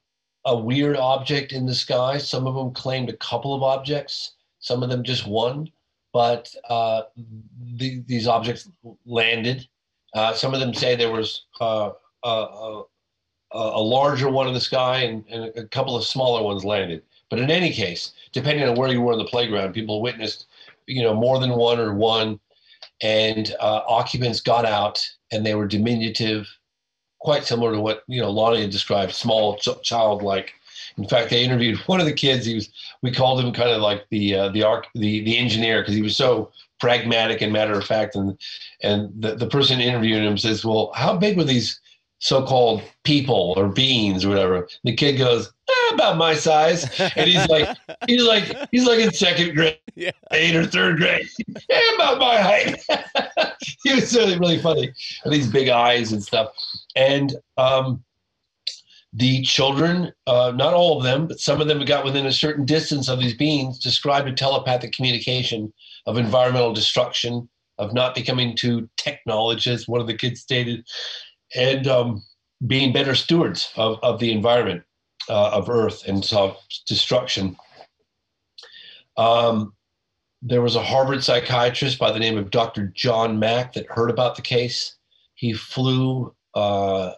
a weird object in the sky. Some of them claimed a couple of objects, some of them just one but uh, the, these objects landed. Uh, some of them say there was uh, a, a, larger one in the sky and, and a couple of smaller ones landed. But in any case, depending on where you were in the playground, people witnessed, you know, more than one or one, and uh, occupants got out and they were diminutive, quite similar to what you know Lonnie described, small, ch- childlike. In fact, they interviewed one of the kids. He was we called him kind of like the uh, the arc the the engineer because he was so pragmatic and matter of fact. And and the, the person interviewing him says, "Well, how big were these so-called people or beings or whatever?" The kid goes, "Ah, "About my size," and he's like, he's like he's like in second grade Yeah. eight or third grade, yeah, about my height. he was really really funny, and these big eyes and stuff. And um, the children, uh, not all of them, but some of them got within a certain distance of these beings, described a telepathic communication of environmental destruction, of not becoming too technologists, one of the kids stated, and um, being better stewards of, of the environment, uh, of Earth, and so destruction. Um, there was a Harvard psychiatrist by the name of Dr. John Mack that heard about the case. He flew uh,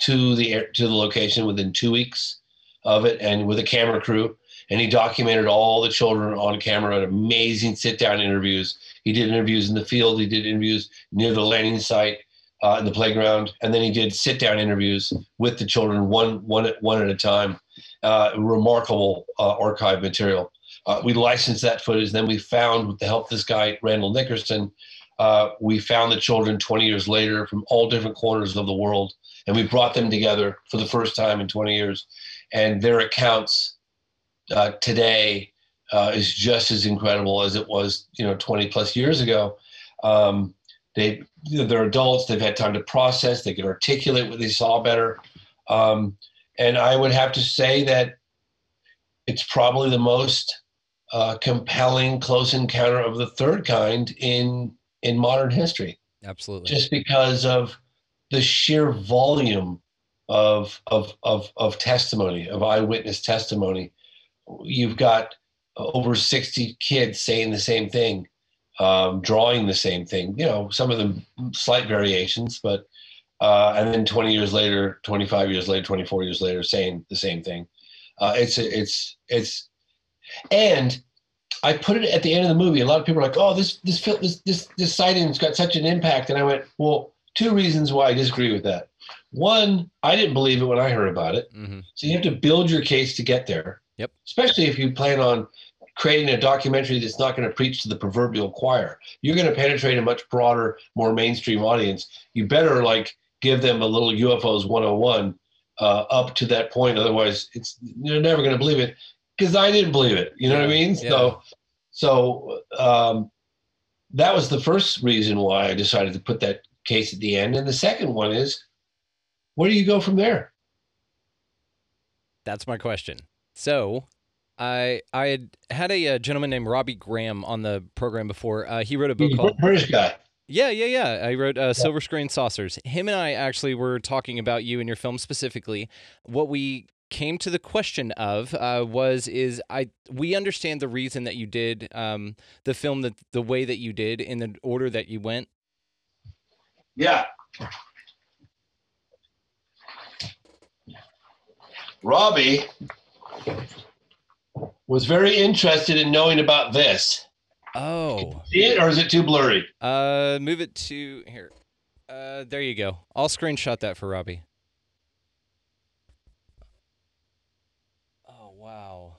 to the to the location within two weeks of it, and with a camera crew, and he documented all the children on camera. Amazing sit-down interviews. He did interviews in the field. He did interviews near the landing site, uh, in the playground, and then he did sit-down interviews with the children, one one at one at a time. Uh, remarkable uh, archive material. Uh, we licensed that footage. Then we found, with the help of this guy Randall Nickerson, uh, we found the children 20 years later from all different corners of the world, and we brought them together for the first time in 20 years. And their accounts uh, today uh, is just as incredible as it was, you know, 20 plus years ago. Um, they they're adults. They've had time to process. They can articulate what they saw better. Um, and I would have to say that it's probably the most uh, compelling close encounter of the third kind in in modern history Absolutely. just because of the sheer volume of of of, of testimony of eyewitness testimony you've got over 60 kids saying the same thing um, drawing the same thing you know some of them slight variations but uh, and then 20 years later 25 years later 24 years later saying the same thing uh, it's it's it's and I put it at the end of the movie. A lot of people are like, "Oh, this this this this this sighting's got such an impact," and I went, "Well, two reasons why I disagree with that. One, I didn't believe it when I heard about it, hmm so you have to build your case to get there. Yep. Especially if you plan on creating a documentary that's not going to preach to the proverbial choir. You're going to penetrate a much broader, more mainstream audience. You better like give them a little UFOs 101 uh, up to that point. Otherwise, it's they're never going to believe it because I didn't believe it. You know what I mean? Yeah. So, so um, that was the first reason why I decided to put that case at the end. And the second one is, where do you go from there? That's my question. So, I I had had a, uh gentleman named Robbie Graham on the program before. Uh, he wrote a book He's called British guy. Yeah, yeah, yeah. I wrote uh, Silver Screen Saucers. Him and I actually were talking about you and your film specifically. What we came to the question of uh, was is I we understand the reason that you did um, the film that the way that you did in the order that you went. Yeah. Robbie was very interested in knowing about this. Oh, See it, or is it too blurry? uh, move it to here. Uh, there you go. I'll screenshot that for Robbie. Oh wow.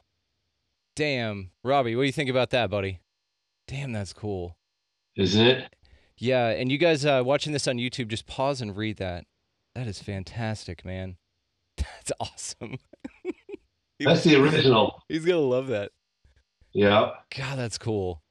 Damn, Robbie, what do you think about that, buddy? Damn, that's cool. Isn't it? Yeah, and you guys uh, watching this on YouTube, just pause and read that. That is fantastic, man. That's awesome. That's the original. He's gonna love that. Yeah. God, that's cool.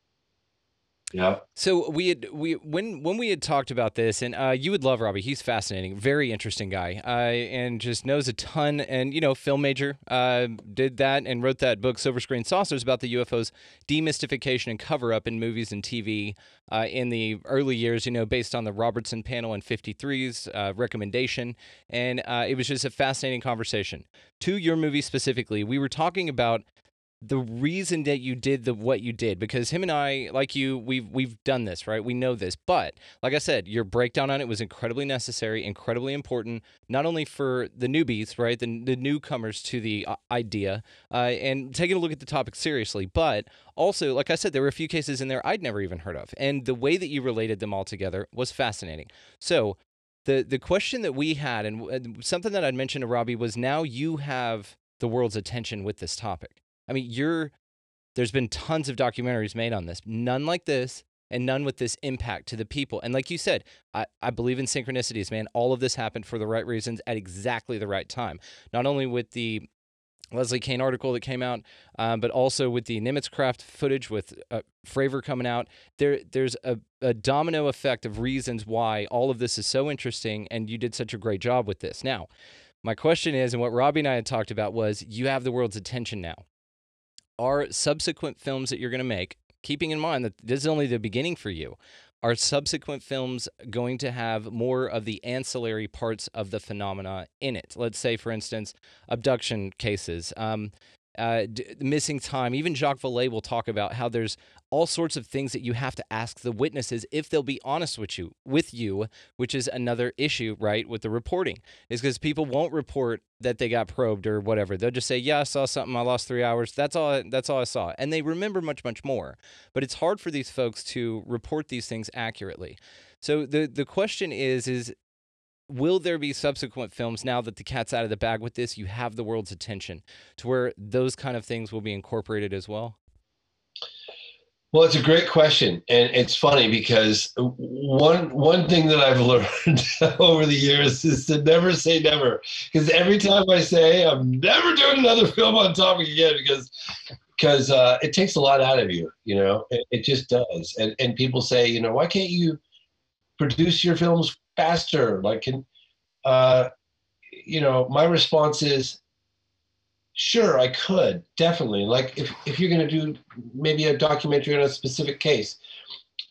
Yeah. So we had we when when we had talked about this, and uh, you would love Robbie. He's fascinating, very interesting guy, uh, and just knows a ton. And you know, film major, uh, did that and wrote that book, Silver Screen Saucers, about the UFOs demystification and cover up in movies and TV uh, in the early years. You know, based on the Robertson panel and 53's uh, recommendation, and uh, it was just a fascinating conversation. To your movie specifically, we were talking about the reason that you did the what you did because him and I like you we've we've done this right? We know this. But like I said your breakdown on it was incredibly necessary incredibly important not only for the newbies right? The, the newcomers to the uh, idea uh, and taking a look at the topic seriously. But also like I said there were a few cases in there I'd never even heard of. And the way that you related them all together was fascinating. So the the question that we had and something that I'd mentioned to Robbie was now you have the world's attention with this topic. I mean, you're there's been tons of documentaries made on this, none like this, and none with this impact to the people. And like you said, I, I believe in synchronicities, man. All of this happened for the right reasons at exactly the right time. Not only with the Leslie Kean article that came out, um, but also with the Nimitz-Craft footage with uh, Fravor coming out. There, there's a, a domino effect of reasons why all of this is so interesting, and you did such a great job with this. Now, my question is, and what Robbie and I had talked about was, you have the world's attention now are subsequent films that you're going to make, keeping in mind that this is only the beginning for you, are subsequent films going to have more of the ancillary parts of the phenomena in it? Let's say, for instance, abduction cases, um, uh, d- missing time. Even Jacques Vallée will talk about how there's all sorts of things that you have to ask the witnesses if they'll be honest with you with you which is another issue right with the reporting is because people won't report that they got probed or whatever. They'll just say yeah i saw something i lost three hours. That's all that's all i saw. And they remember much much more. But it's hard for these folks to report these things accurately. So the the question is is will there be subsequent films now that the cat's out of the bag with this you have the world's attention to where those kind of things will be incorporated as well well, it's a great question, and it's funny because one one thing that I've learned over the years is to never say never. Because every time I say I'm never doing another film on topic again, because because uh, it takes a lot out of you, you know, it, it just does. And and people say, you know, why can't you produce your films faster? Like, can uh, you know, my response is Sure, I could definitely. Like if if you're going to do maybe a documentary on a specific case,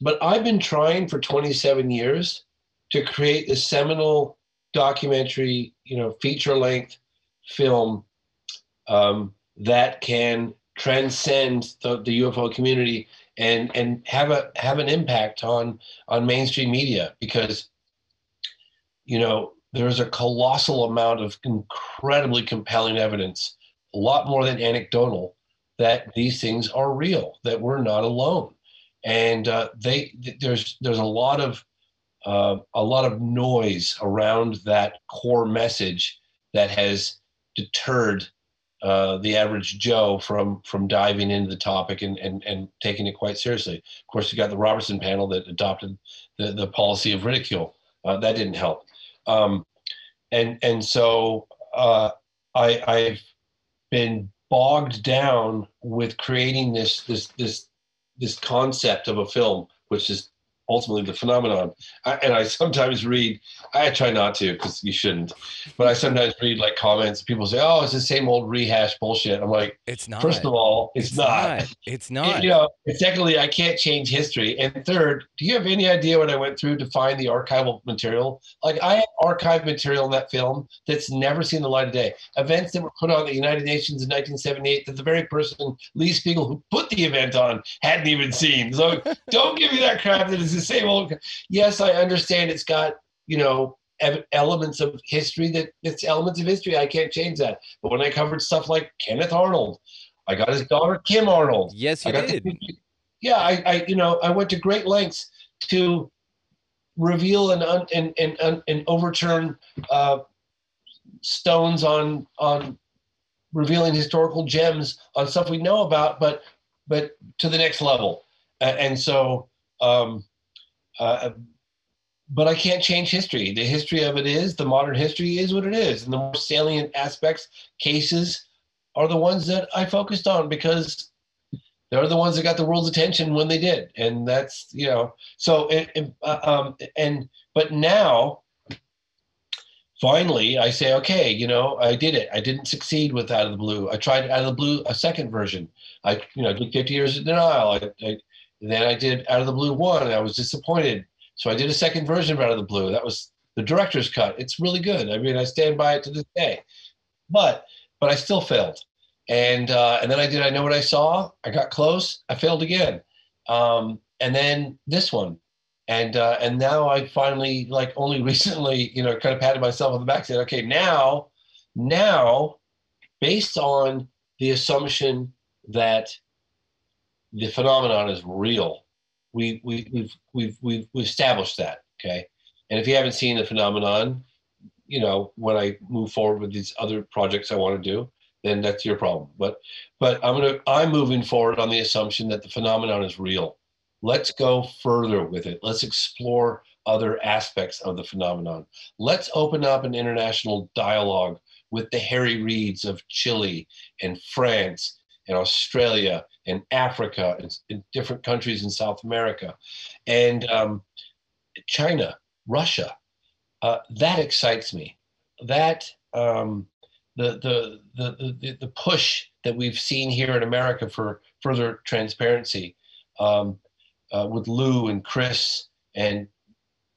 but I've been trying for 27 years to create a seminal documentary, you know, feature length film um, that can transcend the, the UFO community and and have a have an impact on on mainstream media because you know there's a colossal amount of incredibly compelling evidence a lot more than anecdotal that these things are real, that we're not alone, and uh, they there's there's a lot of uh, a lot of noise around that core message that has deterred uh, the average Joe from from diving into the topic and, and and taking it quite seriously. Of course, you got the Robertson panel that adopted the, the policy of ridicule. Uh, that didn't help, um, and and so uh, I I've been bogged down with creating this this this this concept of a film, which is ultimately the phenomenon. I, and I sometimes read, I try not to because you shouldn't, but I sometimes read like comments. People say, "Oh, it's the same old rehash bullshit." I'm like, it's not. First of all, it's, it's not. not. It's not. You know, and secondly, I can't change history. And third, do you have any idea what I went through to find the archival material? Like I have archived material in that film that's never seen the light of day. Events that were put on the United Nations in 1978 that the very person Lee Spiegel who put the event on hadn't even seen. So don't give me that crap that is the same old. Yes, I understand it's got you know elements of history that it's elements of history. I can't change that. But when I covered stuff like Kenneth Arnold, I got his daughter Kim Arnold. Yes, you did. The, yeah, I, I, you know, I went to great lengths to reveal and un, and, and and overturn uh, stones on on revealing historical gems on stuff we know about, but but to the next level. Uh, and so um, uh, but I can't change history. The history of it is the modern history is what it is, and the more salient aspects, cases, are the ones that I focused on because they're the ones that got the world's attention when they did, and that's you know. So and, uh, um, and but now, finally, I say, okay, you know, I did it. I didn't succeed with Out of the Blue. I tried Out of the Blue a second version. I you know did 50 Years of Denial. I, I then I did Out of the Blue one. I was disappointed so I did a second version of Out of the Blue. That was the director's cut. It's really good. I mean, I stand by it to this day. But but I still failed. And uh, and then I did. I know what I saw. I got close. I failed again. Um, and then this one, and uh, and now I finally like only recently, you know, kind of patted myself on the back, said, okay, now, now, based on the assumption that the phenomenon is real we, we, we've, we've, we've, we've established that. Okay. And if you haven't seen the phenomenon, you know, when I move forward with these other projects I want to do, then that's your problem. But but I'm gonna I'm moving forward on the assumption that the phenomenon is real. Let's go further with it. Let's explore other aspects of the phenomenon. Let's open up an international dialogue with the Harry Reids of Chile and France and Australia and Africa and in different countries in South America and um, China, Russia. Uh, that excites me. That um, the, the, the the the push that we've seen here in America for further transparency um, uh, with Lou and Chris and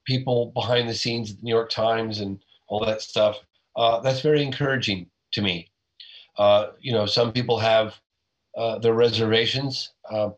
people behind the scenes at the New York Times and all that stuff. Uh, that's very encouraging to me. Uh, you know, some people have uh, their reservations uh,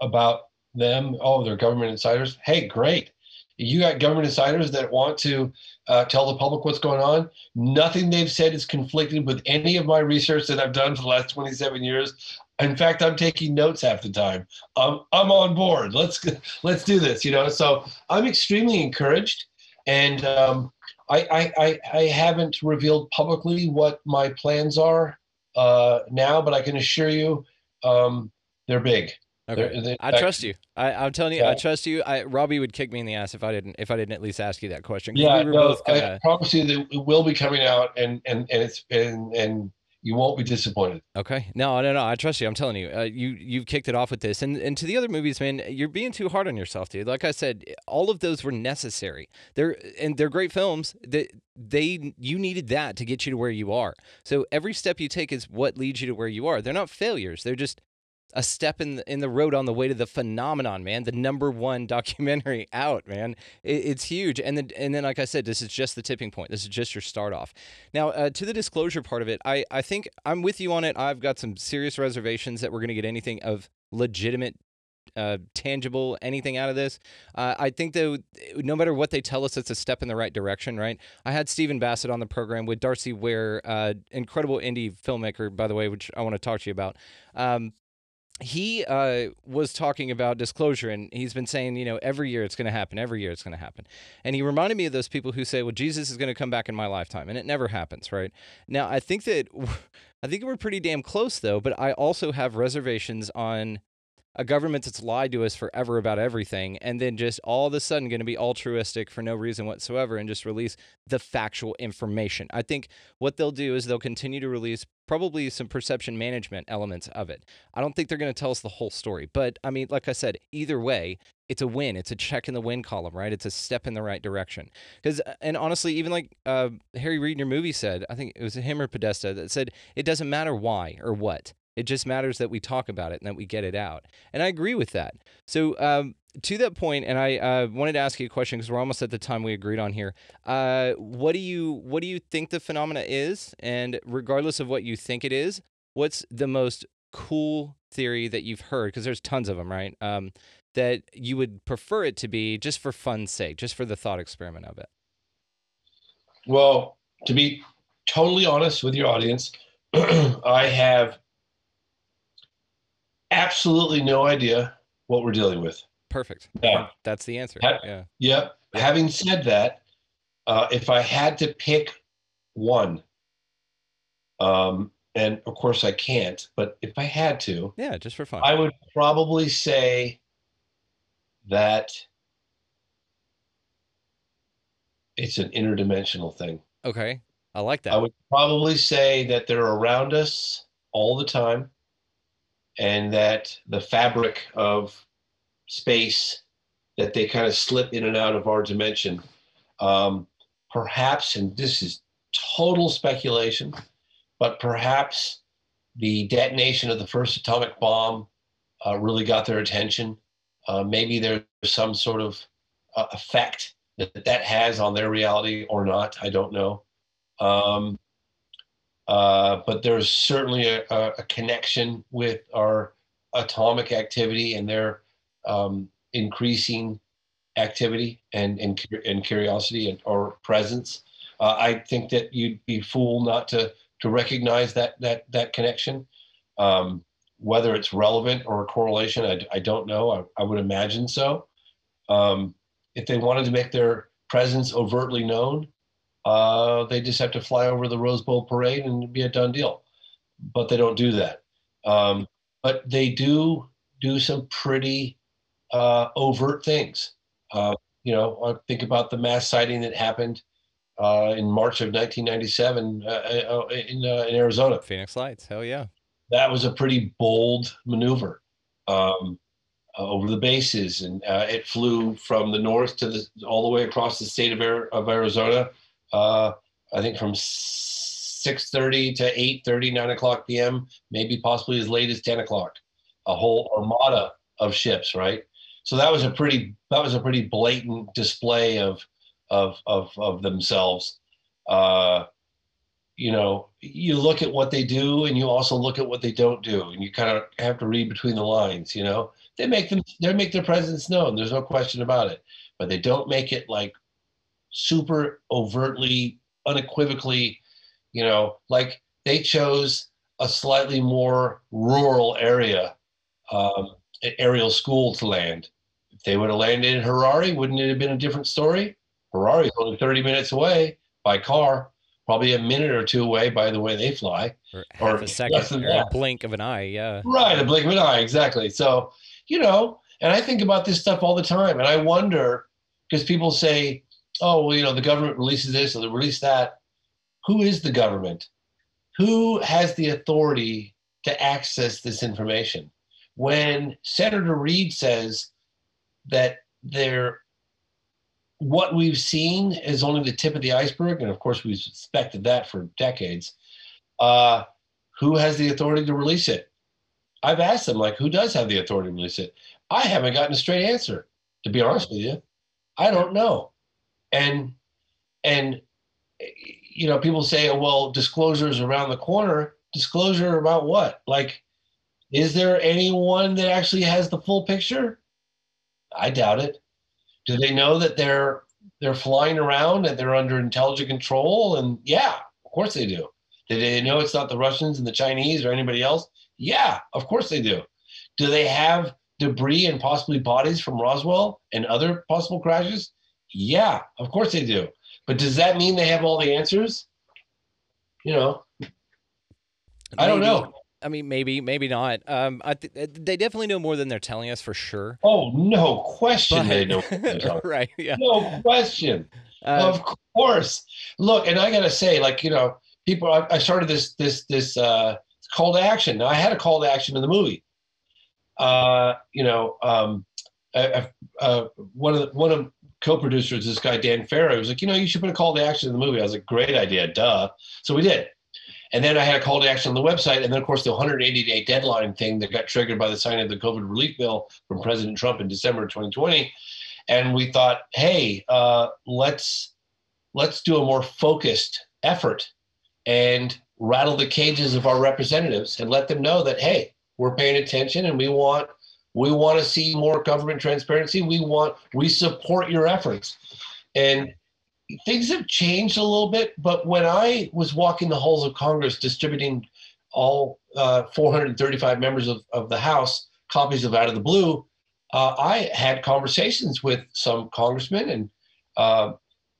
about them. Oh, they're government insiders. Hey, great. You got government insiders that want to uh, tell the public what's going on. Nothing they've said is conflicting with any of my research that I've done for the last 27 years. In fact, I'm taking notes half the time. Um, I'm on board. Let's let's do this. You know, so I'm extremely encouraged, and um, I, I I haven't revealed publicly what my plans are uh, now, but I can assure you um, they're big. Okay. They're- they're- I trust you. I, I'm telling you, I trust you. I, Robbie would kick me in the ass if I didn't if I didn't at least ask you that question. Yeah, we no, both I kinda- promise you that it will be coming out, and and and it's and and you won't be disappointed. Okay. No, no, no. I trust you. I'm telling you. Uh, you you've kicked it off with this, and and to the other movies, man, you're being too hard on yourself, dude. Like I said, all of those were necessary. They're and they're great films. That they you needed that to get you to where you are. So every step you take is what leads you to where you are. They're not failures. They're just a step in the, in the road on the way to the phenomenon, man. The number one documentary out, man. It, it's huge. And then and then like I said, this is just the tipping point. This is just your start off. Now, uh, to the disclosure part of it, I, I think I'm with you on it. I've got some serious reservations that we're going to get anything of legitimate, uh, tangible, anything out of this. Uh, I think that no matter what they tell us, it's a step in the right direction, right? I had Stephen Bassett on the program with Darcy Weir, uh, incredible indie filmmaker, by the way, which I want to talk to you about. Um, he uh, was talking about disclosure and he's been saying, you know, every year it's going to happen, every year it's going to happen. And he reminded me of those people who say, well, Jesus is going to come back in my lifetime. And it never happens, right? Now, I think that, I think we're pretty damn close though, but I also have reservations on a government that's lied to us forever about everything and then just all of a sudden going to be altruistic for no reason whatsoever and just release the factual information. I think what they'll do is they'll continue to release probably some perception management elements of it. I don't think they're going to tell us the whole story, but I mean, like I said, either way, it's a win. It's a check in the win column, right? It's a step in the right direction. Because, and honestly, even like uh, Harry Reid in your movie said, I think it was him or Podesta that said, it doesn't matter why or what. It just matters that we talk about it and that we get it out. And I agree with that. So, um, to that point, and I uh, wanted to ask you a question because we're almost at the time we agreed on here. Uh, what do you what do you think the phenomena is? And regardless of what you think it is, what's the most cool theory that you've heard? Because there's tons of them, right? Um, that you would prefer it to be just for fun's sake, just for the thought experiment of it. Well, to be totally honest with your audience, I have absolutely no idea what we're dealing with. Perfect. Yeah. That's the answer. Ha- Yeah. Yep. Having said that, uh, if I had to pick one, um, and of course I can't, but if I had to, Yeah, just for fun. I would probably say that it's an interdimensional thing. okay. I like that. I would probably say that they're around us all the time and that the fabric of space that they kind of slip in and out of our dimension. Um, perhaps and this is total speculation but perhaps the detonation of the first atomic bomb uh, really got their attention. Uh, maybe there's some sort of uh, effect that that has on their reality or not. I don't know. Um, uh, but there's certainly a, a, connection with our atomic activity and their um, increasing activity and, and, and curiosity and, or presence. Uh, I think that you'd be fool not to, to recognize that, that, that connection. Um, whether it's relevant or a correlation, I, I don't know. I, I would imagine so. Um, if they wanted to make their presence overtly known, uh, they just have to fly over the Rose Bowl parade and be a done deal. but they don't do that. Um, but they do do some pretty uh, overt things. Uh, you know, I think about the mass sighting that happened uh, in March of 1997 uh, uh, in, uh, in Arizona. Phoenix Lights. Hell yeah. That was a pretty bold maneuver um, uh, over the bases, and uh, it flew from the north to the all the way across the state of, Ar- of Arizona. Uh, I think from 6:30 to 8:30, 9 o'clock p.m., maybe possibly as late as 10 o'clock. A whole armada of ships, right? So that was a pretty that was a pretty blatant display of of of, of themselves. Uh, you know, you look at what they do, and you also look at what they don't do, and you kind of have to read between the lines. You know, they make them they make their presence known. There's no question about it, but they don't make it like super overtly, unequivocally. You know, like they chose a slightly more rural area, um, Ariel school to land. If they would have landed in Harare, wouldn't it have been a different story? Harare is only 30 minutes away by car, probably a minute or two away by the way they fly. Or Or a second, or a blink of an eye. Yeah. Right, a blink of an eye, exactly. So, you know, and I think about this stuff all the time, and I wonder because people say, "Oh, well, you know, the government releases this or they release that." Who is the government? Who has the authority to access this information? When Senator Reid says that there, what we've seen is only the tip of the iceberg, and of course we've suspected that for decades. Uh, who has the authority to release it? I've asked them, like, who does have the authority to release it? I haven't gotten a straight answer, to be honest with you. I don't know. And, and, you know, people say, oh, well, disclosure is around the corner. Disclosure about what? Like, is there anyone that actually has the full picture? I doubt it. Do they know that they're they're flying around and they're under intelligent control? And yeah, of course they do. Do they know it's not the Russians and the Chinese or anybody else? Yeah, of course they do. Do they have debris and possibly bodies from Roswell and other possible crashes? Yeah, of course they do. But does that mean they have all the answers? You know, I don't know. I mean, maybe, maybe not. Um, I th- they definitely know more than they're telling us for sure. Oh, no question But- they know. what they're talking right? Yeah. No question. Uh, of course. Look, and I gotta say, like you know, people. I, I started this this this uh, call to action. Now I had a call to action in the movie. Uh, you know, um, I, I, uh, one of the, one of co-producers, this guy Dan Farah, was like, you know, you should put a call to action in the movie. I was like, great idea, duh. So we did. And then I had a call to action on the website, and then of course the 180 day deadline thing that got triggered by the signing of the COVID relief bill from President Trump in December 2020 and we thought, hey, uh, let's let's do a more focused effort and rattle the cages of our representatives and let them know that hey, we're paying attention and we want we want to see more government transparency. We want we support your efforts, and things have changed a little bit. But when I was walking the halls of Congress distributing all uh, 435 members of, of the House copies of Out of the Blue, uh, I had conversations with some congressmen and uh,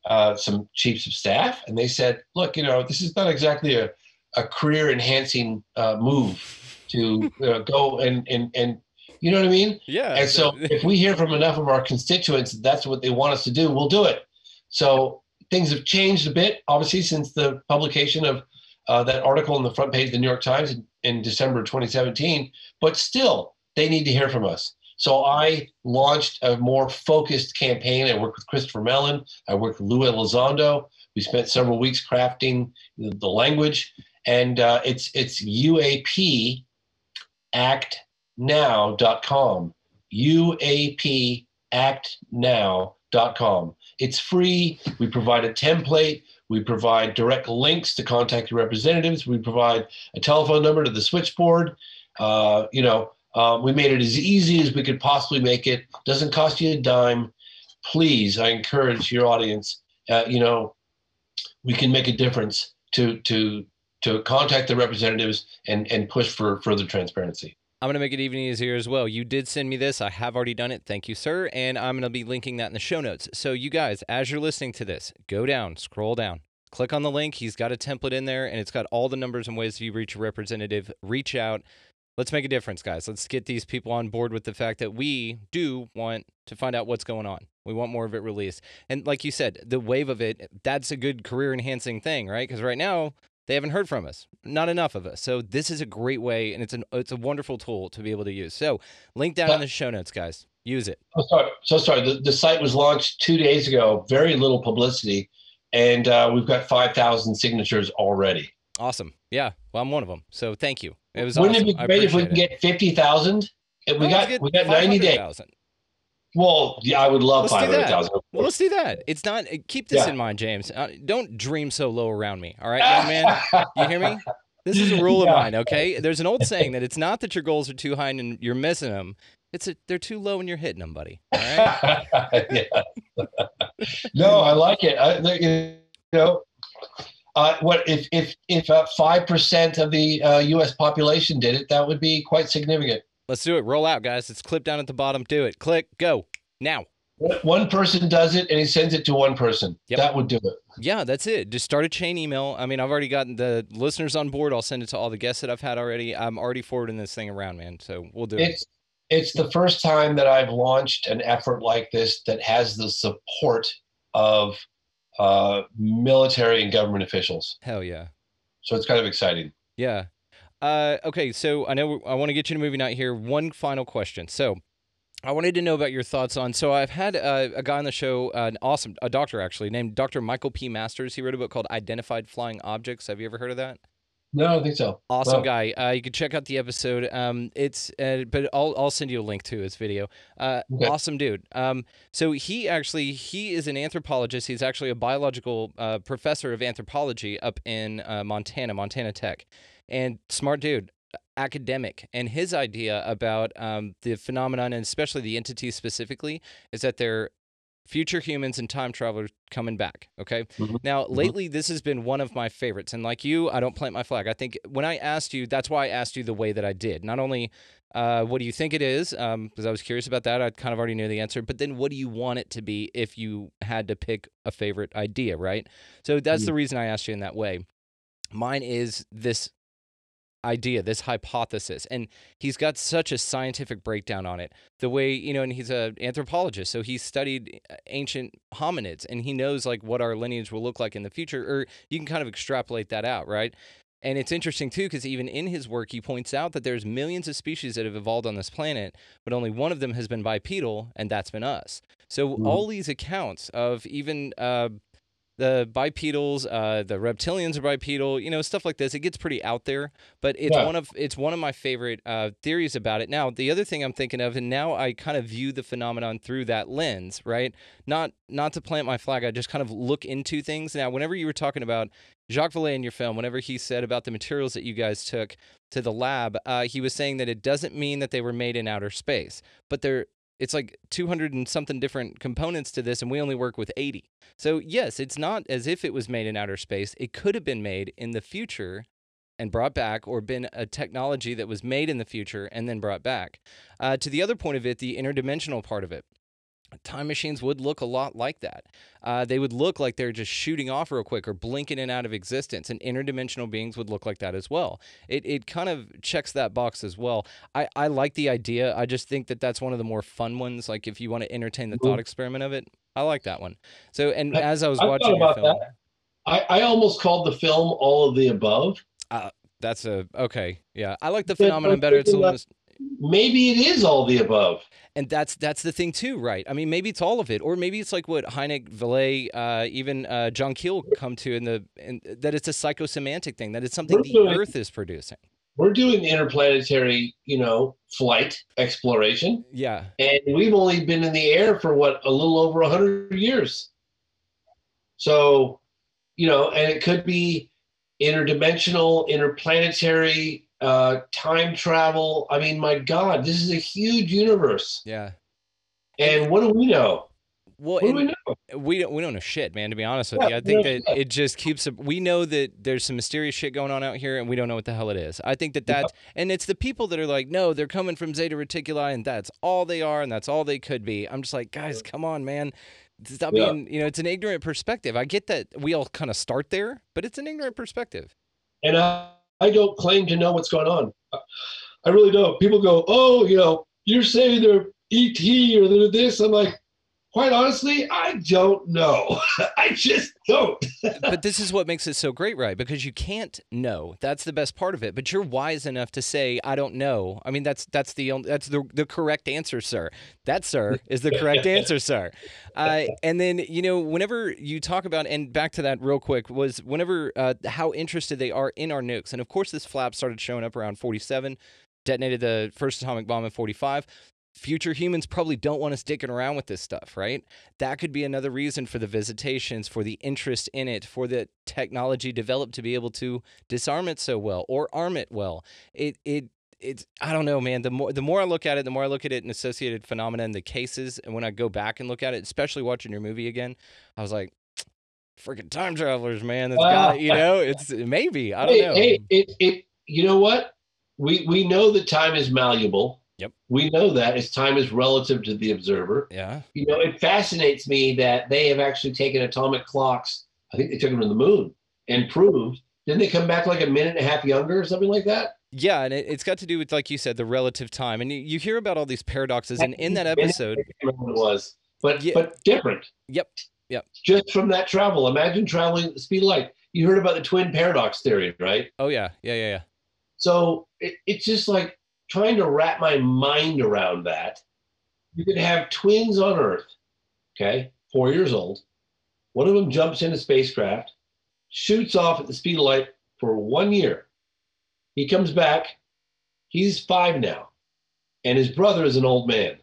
uh, some chiefs of staff, and they said, "Look, you know, this is not exactly a, a career-enhancing uh, move to uh, go and and and you know what I mean." yeah. And so, if we hear from enough of our constituents that's what they want us to do, we'll do it. So things have changed a bit, obviously, since the publication of uh, that article on the front page of the New York Times in, in December 2017. But still, they need to hear from us. So I launched a more focused campaign. I worked with Christopher Mellon. I worked with Lou Elizondo. We spent several weeks crafting the, language, and uh, it's it's UAP actnow.com. UAP actnow.com. It's free. We provide a template. We provide direct links to contact your representatives. We provide a telephone number to the switchboard. Uh, you know, uh, we made it as easy as we could possibly make it. Doesn't cost you a dime. Please, I encourage your audience. Uh, you know, we can make a difference to to to contact the representatives and and push for further transparency. I'm going to make it even easier as well. You did send me this. I have already done it. Thank you, sir. And I'm going to be linking that in the show notes. So, you guys, as you're listening to this, go down, scroll down, Click on the link. He's got a template in there, and it's got all the numbers and ways you reach a representative. Reach out. Let's make a difference, guys. Let's get these people on board with the fact that we do want to find out what's going on. We want more of it released. And like you said, the wave of it, that's a good career enhancing thing, right? Because right now, they haven't heard from us. Not enough of us. So this is a great way, and it's an it's a wonderful tool to be able to use. So link down in the show notes, guys. Use it. So sorry. So sorry. The, the site was launched two days ago. Very little publicity, and uh, we've got five thousand signatures already. Awesome. Yeah. Well, I'm one of them. So thank you. It was Wouldn't awesome. it be great if we could get fifty thousand? We got we got ninety days. 500,000. Well, yeah, I would love Let's do that. Well, let's do that. It's not. uh, Keep this Yeah. in mind, James. Uh, don't dream so low around me. All right, young man. You hear me? This is a rule of mine. Okay. There's an old saying that it's not that your goals are too high and you're missing them. It's a, they're too low and you're hitting them, buddy. All right. yeah. no, I like it. I, you know, uh, what if if if five percent of the uh, U.S. population did it? That would be quite significant. Let's do it. Roll out, guys. It's clip down at the bottom. Do it. Click. Go now. One person does it, and he sends it to one person. Yep. That would do it. Yeah, that's it. Just start a chain email. I mean, I've already gotten the listeners on board. I'll send it to all the guests that I've had already. I'm already forwarding this thing around, man. So we'll do it. It's it's the first time that I've launched an effort like this that has the support of uh, military and government officials. Hell yeah. So it's kind of exciting. Yeah. Uh, okay, so I know I want to get you to movie night here. One final question. So I wanted to know about your thoughts on. So I've had uh, a guy on the show, uh, an awesome, a doctor actually, named Dr. Michael P. Masters. He wrote a book called Identified Flying Objects. Have you ever heard of that? No, I don't think so. Awesome Well, guy. Uh, you can check out the episode. Um, it's uh, but I'll I'll send you a link to his video. Uh, Okay. awesome dude. Um, so he actually he is an anthropologist. He's actually a biological uh, professor of anthropology up in uh, Montana, Montana Tech, and smart dude, academic. And his idea about um, the phenomenon and especially the entity specifically is that they're future humans and time travelers coming back. Okay. Mhm. Now, lately, this has been one of my favorites. And like you, I don't plant my flag. I think when I asked you, that's why I asked you the way that I did. Not only uh, what do you think it is, because I was curious about that. I kind of already knew the answer. But then what do you want it to be if you had to pick a favorite idea, right? So that's the reason I asked you in that way. Mine is this idea, this hypothesis. And he's got such a scientific breakdown on it. The way, you know, and he's an anthropologist, so he studied uh, ancient hominids and he knows like what our lineage will look like in the future, or you can kind of extrapolate that out, right? And it's interesting too, because even in his work, he points out that there's millions of species that have evolved on this planet, but only one of them has been bipedal, and that's been us. So all these accounts of even uh, the bipedals, uh, the reptilians are bipedal, you know, stuff like this. It gets pretty out there, but it's Yeah. one of it's one of my favorite uh, theories about it. Now, the other thing I'm thinking of, and now I kind of view the phenomenon through that lens, right? Not not to plant my flag, I just kind of look into things. Now, whenever you were talking about Jacques Vallée in your film, whenever he said about the materials that you guys took to the lab, uh, he was saying that it doesn't mean that they were made in outer space, but they're it's like 200 and something different components to this, and we only work with 80. So, yes, it's not as if it was made in outer space. It could have been made in the future and brought back, or been a technology that was made in the future and then brought back. Uh, to the other point of it, the interdimensional part of it. Time machines would look a lot like that. Uh, they would look like they're just shooting off real quick or blinking in and out of existence, and interdimensional beings would look like that as well. It, it kind of checks that box as well. I, I like the idea. I just think that that's one of the more fun ones. Like if you want to entertain the thought experiment of it, I like that one. So, and I- as I was I watching your film, that. I, I almost called the film all of the above. that's a okay. Yeah, I like the phenomenon better. It's a little, Maybe it is all the above. and that's that's the thing too, right? I mean, maybe it's all of it, or maybe it's like what Hynek, Vallée, uh, even uh, John Keel come to in the in, that it's a psychosemantic thing, that it's something We're the doing- Earth is producing. We're doing interplanetary, you know, flight exploration, Yeah, and we've only been in the air for what a little over a hundred years. So, you know, and it could be interdimensional, interplanetary, uh, time travel. I mean, my God, this is a huge universe. yeah. And what do we know? Well, What do we know? we don't we don't know shit, man. To be honest with Yeah, you, I think that know it just keeps. We know that there's some mysterious shit going on out here, and we don't know what the hell it is. I think that Yeah. that's and it's the people that are like, no, they're coming from Zeta Reticuli, and that's all they are, and that's all they could be. I'm just like, guys, come on, man. Stop Yeah. being, you know, it's an ignorant perspective. I get that we all kind of start there, but it's an ignorant perspective. and I, I don't claim to know what's going on. I- really don't. People go, oh, you know, you're saying they're ET or they're this. I'm like, quite honestly, I don't know. I just don't. but this is what makes it so great, right? Because you can't know. That's the best part of it. But you're wise enough to say, "I don't know." I mean, that's that's the only, that's the the correct answer, sir. That, sir, is the correct answer, sir. Uh, and then you know, whenever you talk about and back to that real quick was whenever uh, how interested they are in our nukes, and of course, this flap started showing up around 47, detonated the first atomic bomb in 45. Future humans probably don't want us dicking around with this stuff, right? That could be another reason for the visitations, for the interest in it, for the technology developed to be able to disarm it so well or arm it well. It it it's I don't know, man. The more the more I look at it, the more I look at it in associated phenomena and the cases, and when I go back and look at it, especially watching your movie again, I was like, freaking time travelers, man. That's Wow. got you know, it's maybe I don't hey, know. hey, it, it, you know what? We we know that time is malleable. Yep. We know that as time is relative to the observer. Yeah, You know, it fascinates me that they have actually taken atomic clocks. I think they took them to the moon and proved. Didn't they come back like a minute and a half younger or something like that? yeah, and it, it's got to do with like you said, the relative time, and you, you hear about all these paradoxes, and in that episode, I can't remember what it was, but Yeah. but different. Yep, yep, Just from that travel, imagine traveling at the speed of light. You heard about the twin paradox theory, right? oh yeah, yeah, yeah, yeah. So it, it's just like trying to wrap my mind around that. You could have twins on Earth, okay, four years old. One of them jumps in a spacecraft, shoots off at the speed of light for one year. He comes back, he's five now, and his brother is an old man.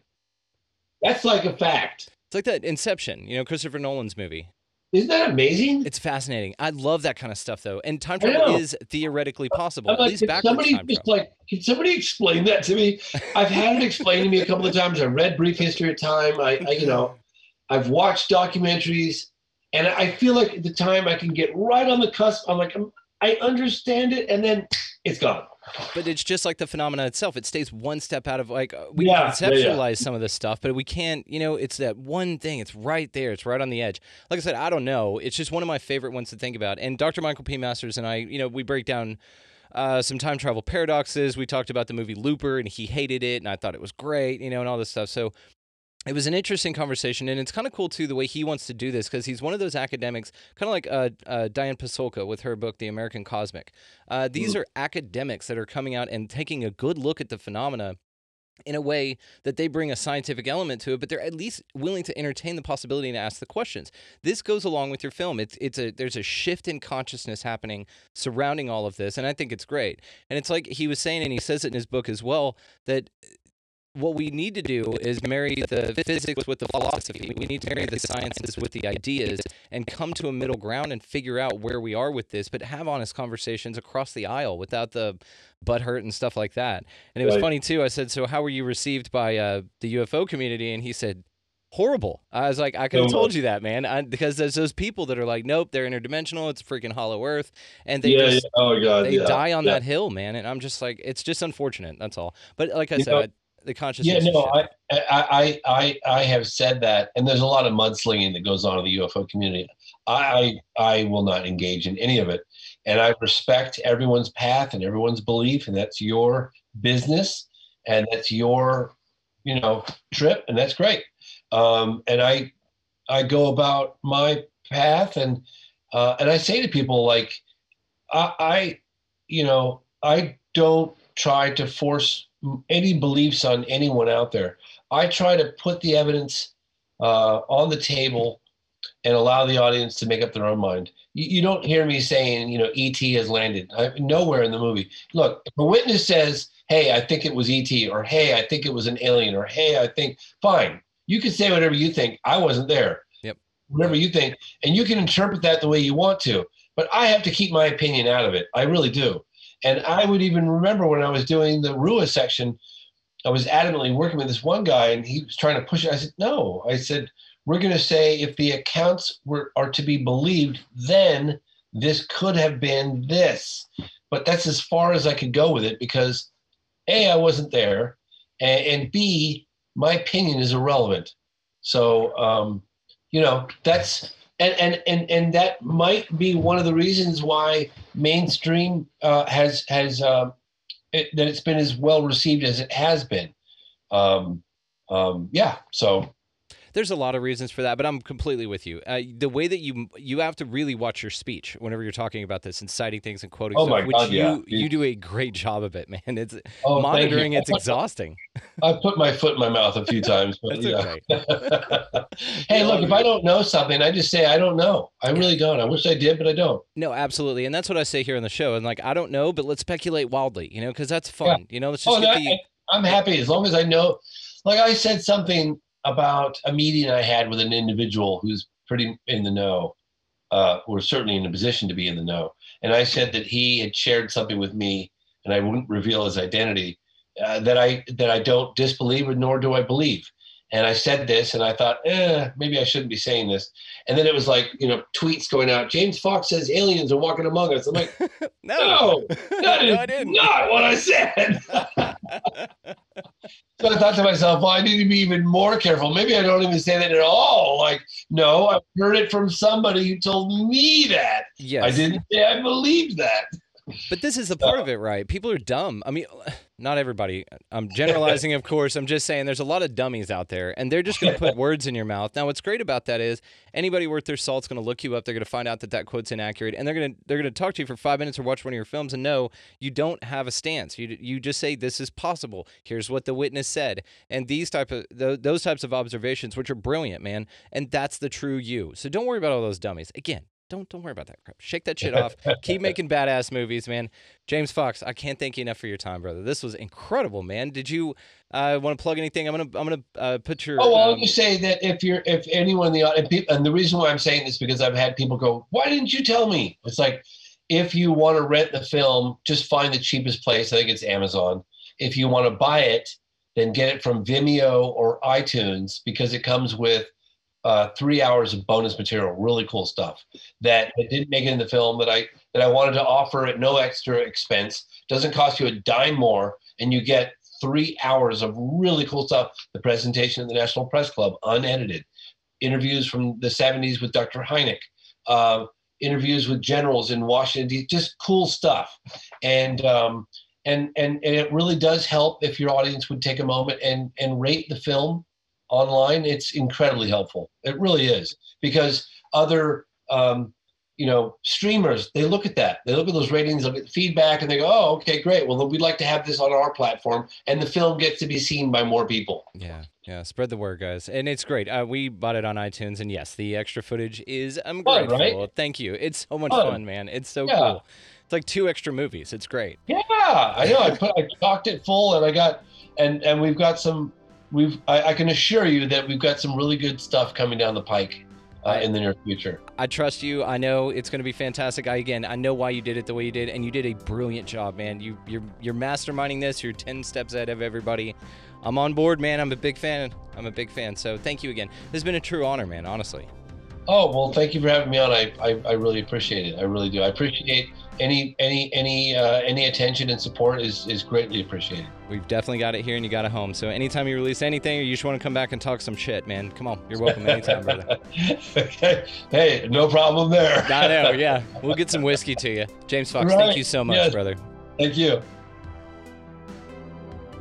That's like a fact. It's like that Inception, you know, Christopher Nolan's movie. Isn't that amazing? It's fascinating. I love that kind of stuff, though. And time travel is theoretically possible, I'm at like, backwards somebody just like, can somebody explain that to me? I've had it explained to me a couple of times. I read Brief History of Time. I, I, you know, I've watched documentaries, and I feel like at the time I can get right on the cusp. I'm like, I'm, I understand it, and then it's gone. But it's just like the phenomena itself. It stays one step out of like uh, we Yeah, can yeah, yeah. conceptualize some of this stuff, but we can't. You know, it's that one thing. It's right there. It's right on the edge. Like I said, I don't know. It's just one of my favorite ones to think about. And Dr. Michael P. Masters and I, you know, we break down. Uh, some time travel paradoxes. We talked about the movie Looper, and he hated it, and I thought it was great, you know, and all this stuff. So it was an interesting conversation, and it's kind of cool too the way he wants to do this because he's one of those academics, kind of like uh, uh, Diane Pasulka with her book, The American Cosmic. Uh, these are academics that are coming out and taking a good look at the phenomena in a way that they bring a scientific element to it, but they're at least willing to entertain the possibility and ask the questions. This goes along with your film. It's it's a there's a shift in consciousness happening surrounding all of this, and I think it's great. And it's like he was saying, and he says it in his book as well, that what we need to do is marry the physics with the philosophy. We need to marry the sciences with the ideas and come to a middle ground and figure out where we are with this, but have honest conversations across the aisle without the butt hurt and stuff like that. And it was Right. funny too. I said, "So how were you received by uh, the UFO community?" And he said, "Horrible." I was like, "I could have told you that, man," I, because there's those people that are like, "Nope, they're interdimensional. It's freaking hollow Earth," and they yeah, just yeah. Oh God. they yeah. die on that hill, man. And I'm just like, it's just unfortunate. That's all. But like I You said, know- the consciousness. Yeah, no. I, I, I, I, have said that, and there's a lot of mudslinging that goes on in the UFO community. I, I, I will not engage in any of it, and I respect everyone's path and everyone's belief, and that's your business, and that's your, you know, trip, and that's great. Um, and I, I go about my path, and uh, and I say to people like, I, I, you know, I don't try to force any beliefs on anyone out there. I try to put the evidence uh, on the table and allow the audience to make up their own mind. You, you don't hear me saying, you know, ET has landed. I, nowhere in the movie. Look, if a witness says, "Hey, I think it was ET," or "Hey, I think it was an alien," or "Hey, I think," fine. You can say whatever you think. I wasn't there. Yep. Whatever you think, and you can interpret that the way you want to. But I have to keep my opinion out of it. I really do. And I would even remember when I was doing the Ruwa section, I was adamantly working with this one guy and he was trying to push it. I said, no. I said, we're going to say if the accounts were are to be believed, then this could have been this. But that's as far as I could go with it because A, I wasn't there, and, and B, my opinion is irrelevant. So, um, you know that's and and and and that might be one of the reasons why mainstream uh, has has uh, it, that it's been as well received as it has been. Um, um, yeah, so There's a lot of reasons for that, but I'm completely with you. Uh, the way that you you have to really watch your speech whenever you're talking about this and citing things and quoting Oh stuff, my which God, you yeah. you do a great job of it, man. It's Oh, monitoring. It's exhausting. I put my foot in my mouth a few times, but yeah. okay. hey, look, if I don't know something, I just say I don't know. I really don't. I wish I did, but I don't. No, absolutely, and that's what I say here on the show. And like, I don't know, but let's speculate wildly, you know, because that's fun. You know, let's just Oh, get no, the. I'm happy as long as I know. Like I said something about a meeting I had with an individual who's pretty in the know, uh, or certainly in a position to be in the know. And I said that he had shared something with me, and I wouldn't reveal his identity. Uh, that I that I don't disbelieve, nor do I believe. And I said this, and I thought, eh, maybe I shouldn't be saying this. And then it was like, you know, tweets going out. James Fox says aliens are walking among us. I'm like, no, no, that is No, I didn't. not what I said. so I thought to myself, well, I need to be even more careful. Maybe I don't even say that at all. Like, no, I heard it from somebody who told me that. yes, I didn't say I believed that. But this is the part of it, right? People are dumb. I mean, not everybody. I'm generalizing, of course. I'm just saying there's a lot of dummies out there, and they're just going to put words in your mouth. Now, what's great about that is anybody worth their salt's going to look you up. They're going to find out that that quote's inaccurate, and they're going to they're going to talk to you for five minutes or watch one of your films and know you don't have a stance. You you just say this is possible. Here's what the witness said, and these type of th- those types of observations, which are brilliant, man. And that's the true you. So don't worry about all those dummies. Again, don't don't worry about that crap. Shake that shit off. Keep making badass movies, man. James Fox, I can't thank you enough for your time, brother. This was incredible, man. Did you uh, want to plug anything? I'm gonna I'm gonna uh, put your. Oh well, um, you say that if you're if anyone in the audience, and, peop- and the reason why I'm saying this because I've had people go, "Why didn't you tell me?" It's like if you want to rent the film, just find the cheapest place. I think it's Amazon. If you want to buy it, then get it from Vimeo or iTunes because it comes with uh, three hours of bonus material, really cool stuff that, that didn't make it in the film that I that I wanted to offer at no extra expense. Doesn't cost you a dime more, and you get three hours of really cool stuff. The presentation at the National Press Club, unedited, interviews from the '70s with Dr. Hynek, uh, interviews with generals in Washington, just cool stuff, and. Um, and, and and it really does help if your audience would take a moment and and rate the film online it's incredibly helpful it really is because other um, you know streamers they look at that they look at those ratings look at feedback and they go oh okay great well then we'd like to have this on our platform and the film gets to be seen by more people Yeah, yeah. Spread the word, guys, and it's great. Uh, we bought it on iTunes, and yes, the extra footage is. I'm Fun, grateful. right? Thank you. It's so much Fun. fun, man. It's so Yeah. cool. It's like two extra movies. It's great. yeah i know i put i stocked it full and i got and and we've got some we've i, I can assure you that we've got some really good stuff coming down the pike uh, in the near future I trust you. I know it's going to be fantastic. I again, I know why you did it the way you did, and you did a brilliant job, man. You you're you're masterminding this. You're ten steps ahead of everybody. I'm on board, man. I'm a big fan. I'm a big fan. So thank you again. This has been a true honor, man. Honestly. Oh well, thank you for having me on. I, I, I really appreciate it. I really do. I appreciate any any any uh, any attention and support is is greatly appreciated. We've definitely got it here, and you got it home. So anytime you release anything, or you just want to come back and talk some shit, man, come on. You're welcome anytime, brother. okay. Hey, no problem there. I know. Yeah, we'll get some whiskey to you, James Fox. Right. Thank you so much, Yes. brother. Thank you.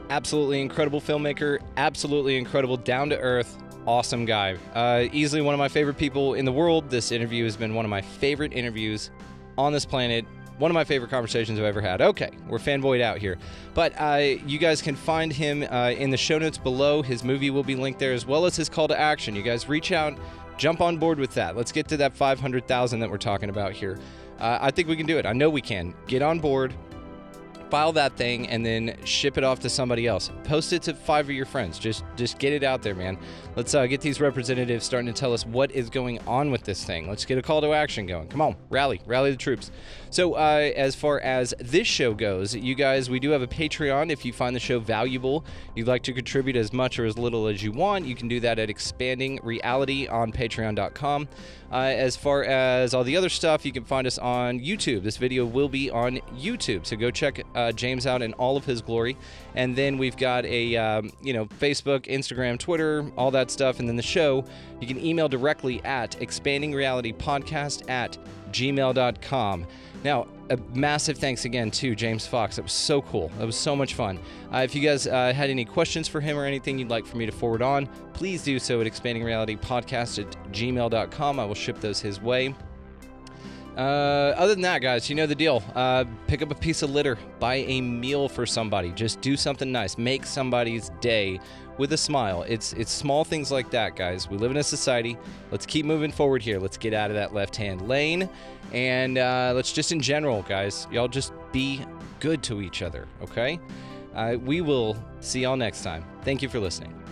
absolutely incredible filmmaker, absolutely incredible, down to earth, awesome guy. Uh, easily one of my favorite people in the world. This interview has been one of my favorite interviews on this planet. One of my favorite conversations I've ever had. Okay, we're fanboyed out here. But uh, you guys can find him uh, in the show notes below. His movie will be linked there as well as his call to action. You guys reach out, jump on board with that. Let's get to that 500,000 that we're talking about here. Uh, I think we can do it. I know we can. Get on board, file that thing and then ship it off to somebody else. Post it to five of your friends. Just just get it out there, man. Let's uh, get these representatives starting to tell us what is going on with this thing. Let's get a call to action going. Come on, rally, rally the troops. So uh, as far as this show goes, you guys, we do have a Patreon. If you find the show valuable, you'd like to contribute as much or as little as you want, you can do that at expanding reality on Patreon.com. Uh, as far as all the other stuff, you can find us on YouTube. This video will be on YouTube, so go check uh, James out in all of his glory. And then we've got a um, you know Facebook, Instagram, Twitter, all that stuff. And then the show, you can email directly at expandingrealitypodcast at gmail.com. Now, a massive thanks again to James Fox. It was so cool. It was so much fun. Uh, if you guys uh, had any questions for him or anything you'd like for me to forward on, please do so at expandingrealitypodcast at gmail.com. I will ship those his way. Uh, other than that, guys, you know the deal. Uh, pick up a piece of litter, buy a meal for somebody. Just do something nice. Make somebody's day with a smile. It's it's small things like that, guys. We live in a society. Let's keep moving forward here. Let's get out of that left-hand lane, and uh, let's just in general, guys, y'all just be good to each other. Okay. Uh, we will see y'all next time. Thank you for listening.